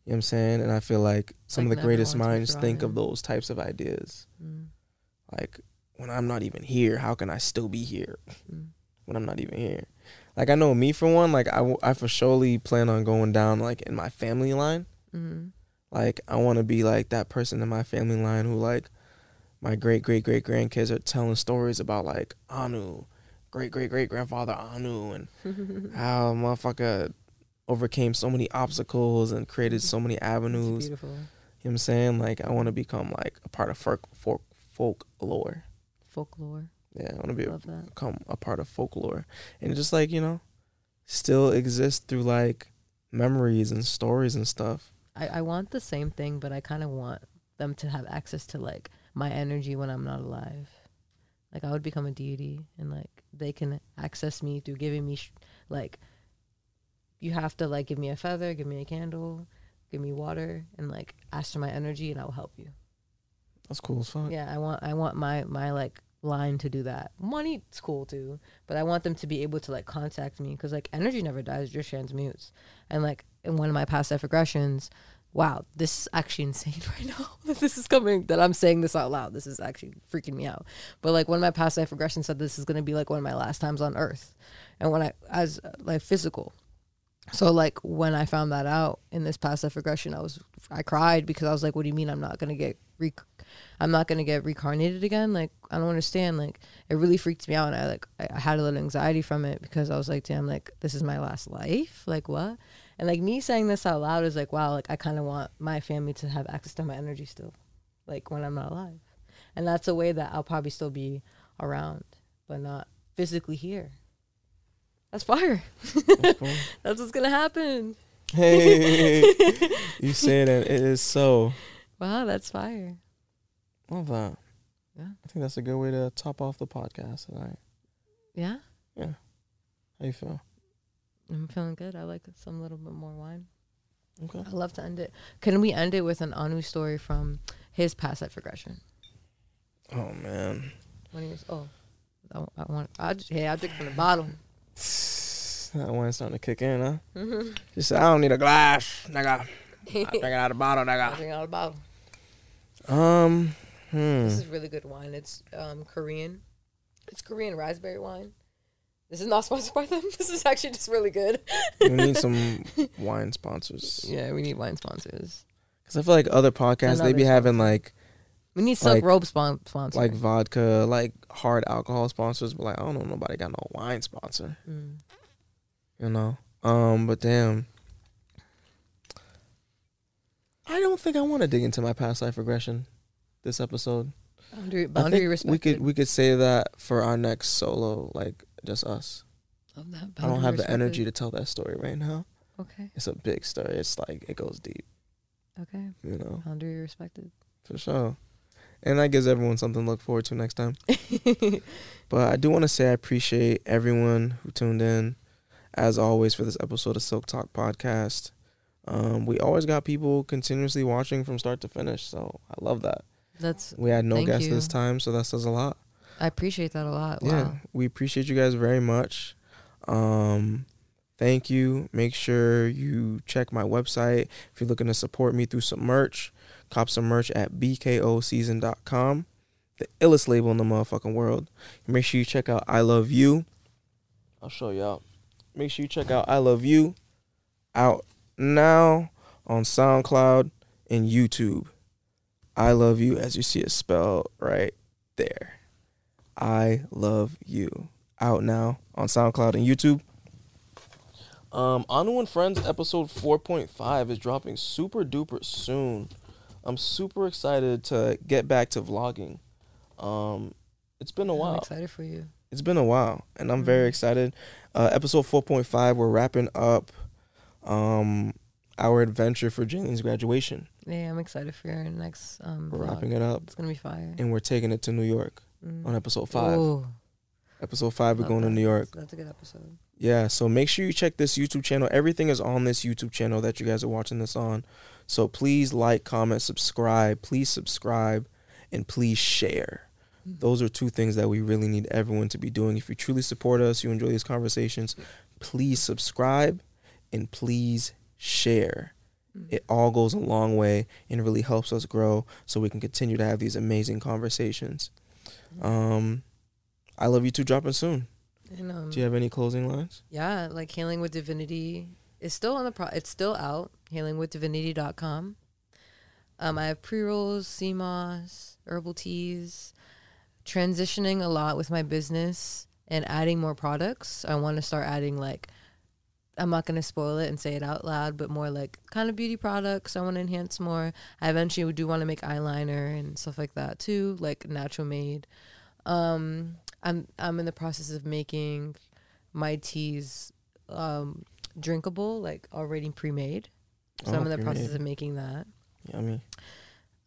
You know what I'm saying? And I feel like some like of the greatest minds think of those types of ideas. Mm. Like when I'm not even here, how can I still be here Mm. when I'm not even here? Like I know me for one, like I, w- I for surely plan on going down like in my family line. Mm-hmm. Like I want to be like that person in my family line who like my great great great grandkids are telling stories about like Anu, great great great grandfather Anu, and how motherfucker overcame so many obstacles and created so many avenues. You know what I'm saying? Like I want to become like a part of folk folk folklore. folklore. Yeah, I want to be a, become a part of folklore and just like you know, still exist through like memories and stories and stuff. I, I want the same thing, but I kind of want them to have access to like my energy when I'm not alive. Like I would become a deity, and like they can access me through giving me sh- like you have to like give me a feather, give me a candle, give me water, and like ask for my energy, and I will help you. That's cool as fuck. Yeah, I want I want my my like line to do that. Money's cool too, but I want them to be able to like contact me because like energy never dies, it just transmutes. And like in one of my past life regressions, wow, this is actually insane right now that this is coming. That I'm saying this out loud. This is actually freaking me out. But like one of my past life regressions said this is gonna be like one of my last times on Earth, and when I as like physical. So like when I found that out in this past life regression, I was I cried because I was like, "What do you mean I'm not gonna get re- I'm not gonna get reincarnated again?" Like I don't understand. Like it really freaked me out, and I like I had a little anxiety from it because I was like, "Damn, like this is my last life. Like what?" And like me saying this out loud is like, "Wow, like I kind of want my family to have access to my energy still, like when I'm not alive." And that's a way that I'll probably still be around, but not physically here. That's fire. That's cool. That's what's gonna happen. Hey, you say that it is so. Wow, that's fire. Love that. Yeah. I think that's a good way to top off the podcast tonight. Yeah, Yeah. How you feel? I'm feeling good. I like some little bit more wine. Okay. I love to end it. Can we end it with an Anu story from his past life regression? Oh man. When he was oh, I, I want. I just, hey, I drink from the bottle. That wine's starting to kick in, huh? Mhm. She said, I don't need a glass, nigga. I drink it out of the bottle, I nigga. drink out of the bottle. Um, hmm. This is really good wine. It's um Korean. It's Korean raspberry wine. This is not sponsored by them. This is actually just really good. we need some wine sponsors. Yeah, we need wine sponsors. Because I feel like other podcasts, they be having like We need Silk Like- Robe spon- sponsor. like vodka, like hard alcohol sponsors, but like I don't know nobody got no wine sponsor. Mm. You know? Um, but damn. I don't think I want to dig into my past life regression this episode. boundary boundary think we could we could say that for our next solo, like just us. Love that. I don't have the energy to tell that story right now. Okay. It's a big story. It's like it goes deep, Okay. you know, Boundary respected. for sure. And that gives everyone something to look forward to next time. But I do want to say I appreciate everyone who tuned in, as always, for this episode of Silk Talk Podcast. Um, we always got people continuously watching from start to finish, so I love that. That's We had no guests this time, so that says a lot. I appreciate that a lot. Wow. Yeah, we appreciate you guys very much. Um, thank you. Make sure you check my website if you're looking to support me through some merch. Cop some merch at bkoseason.com, the illest label in the motherfucking world. Make sure you check out I Love You. I'll show y'all. Make sure you check out I Love You out now on SoundCloud and YouTube. I love you as you see it spelled right there. I love you. Out now on SoundCloud and YouTube. Um, Anu and Friends episode 4.5 is dropping super duper soon. I'm super excited to get back to vlogging. Um, it's been a I'm while. excited for you. It's been a while, and I'm very Mhm. excited. Uh, episode 4.5, we're wrapping up um, our adventure for Jalen's graduation. Yeah, I'm excited for your next um We're vlog. wrapping it up, It's gonna be fire. and we're taking it to New York Mm. on episode 5. Ooh, Episode 5, we're love going to. New York. That's a good episode. Yeah, so make sure you check this YouTube channel. Everything is on this YouTube channel that you guys are watching this on. So please like, comment, subscribe. Please subscribe and please share. Those are two things that we really need everyone to be doing. If you truly support us, you enjoy these conversations, please subscribe and please share. Mm. It all goes a long way and really helps us grow so we can continue to have these amazing conversations. Um, I love you two dropping soon. And, um, Do you have any closing lines? yeah, like healing with divinity is still on the pro. It's still out. Healingwithdivinity.com. Um, I have pre rolls, CMOS, herbal teas. Transitioning a lot with my business and adding more products. I want to start adding like. I'm not gonna spoil it and say it out loud, but more like kind of beauty products. I want to enhance more. I eventually do want to make eyeliner and stuff like that too, like natural made. Um, I'm I'm in the process of making my teas um, drinkable, like already pre-made. So I'm Oh, in the process of making that. Yummy.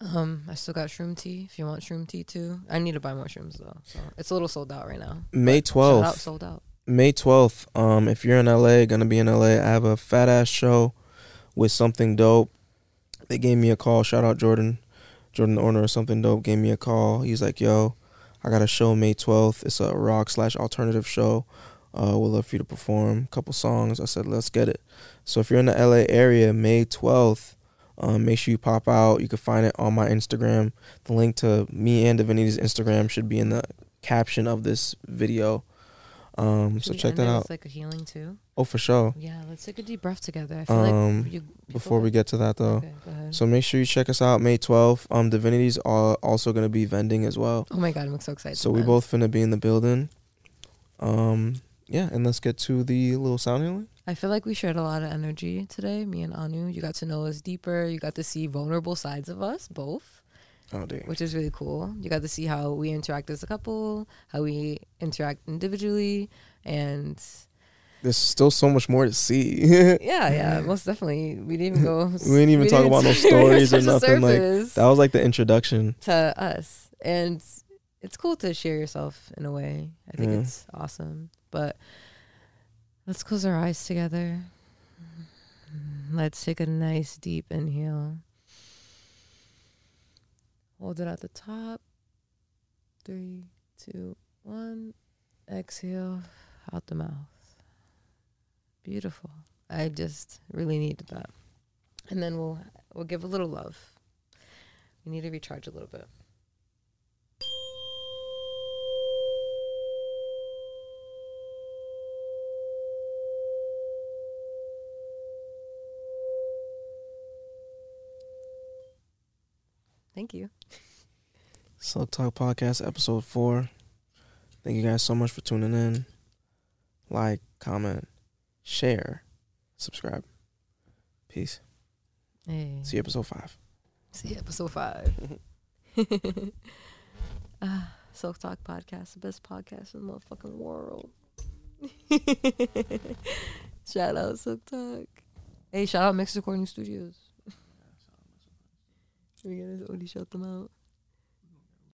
Um, I still got shroom tea. If you want shroom tea too, I need to buy more shrooms though. So it's a little sold out right now. May 12th. sold out. May 12th. Um, if you're in LA, gonna be in LA, I have a fat ass show with something dope. They gave me a call. Shout out Jordan. Jordan, the owner of something dope, gave me a call. He's like, yo, I got a show May 12th. It's a rock slash alternative show. Uh, we'd love for you to perform a couple songs. I said, let's get it. So if you're in the LA area, May 12th, um, make sure you pop out. You can find it on my Instagram. The link to me and Divinity's Instagram should be in the caption of this video. Um, Should so check that out. like a healing too. Oh, for sure. Yeah, let's take a deep breath together. I feel Um, like you, Before we get to that, though, Okay, so make sure you check us out May 12th. Um, Divinity's are also gonna be vending as well. oh my god, I'm so excited. So we both finna be in the building. Um, yeah, and let's get to the little sound healing. I feel like we shared a lot of energy today, me and Anu. You got to know us deeper. You got to see vulnerable sides of us, both, Oh, dang. which is really cool. You got to see how we interact as a couple, how we interact individually, and There's still so much more to see. yeah, yeah, most definitely. We didn't even go. We didn't even talk about no didn't stories or nothing, like, that was like the introduction. to us, and it's cool to share yourself in a way. I think Yeah. it's awesome, but. Let's close our eyes together. Let's take a nice deep inhale. Hold it at the top. Three, two, one. Exhale out the mouth. Beautiful. I just really needed that. And then we'll we'll give a little love. We need to recharge a little bit. Thank you. Silk Talk Podcast, episode four. Thank you guys so much for tuning in. Like, comment, share, subscribe. Peace. Hey. See you episode five. See episode five. ah, Silk Talk Podcast, the best podcast in the motherfucking world. shout out Silk Talk. Hey, shout out Mix Recording Studios. We gotta only shout them out.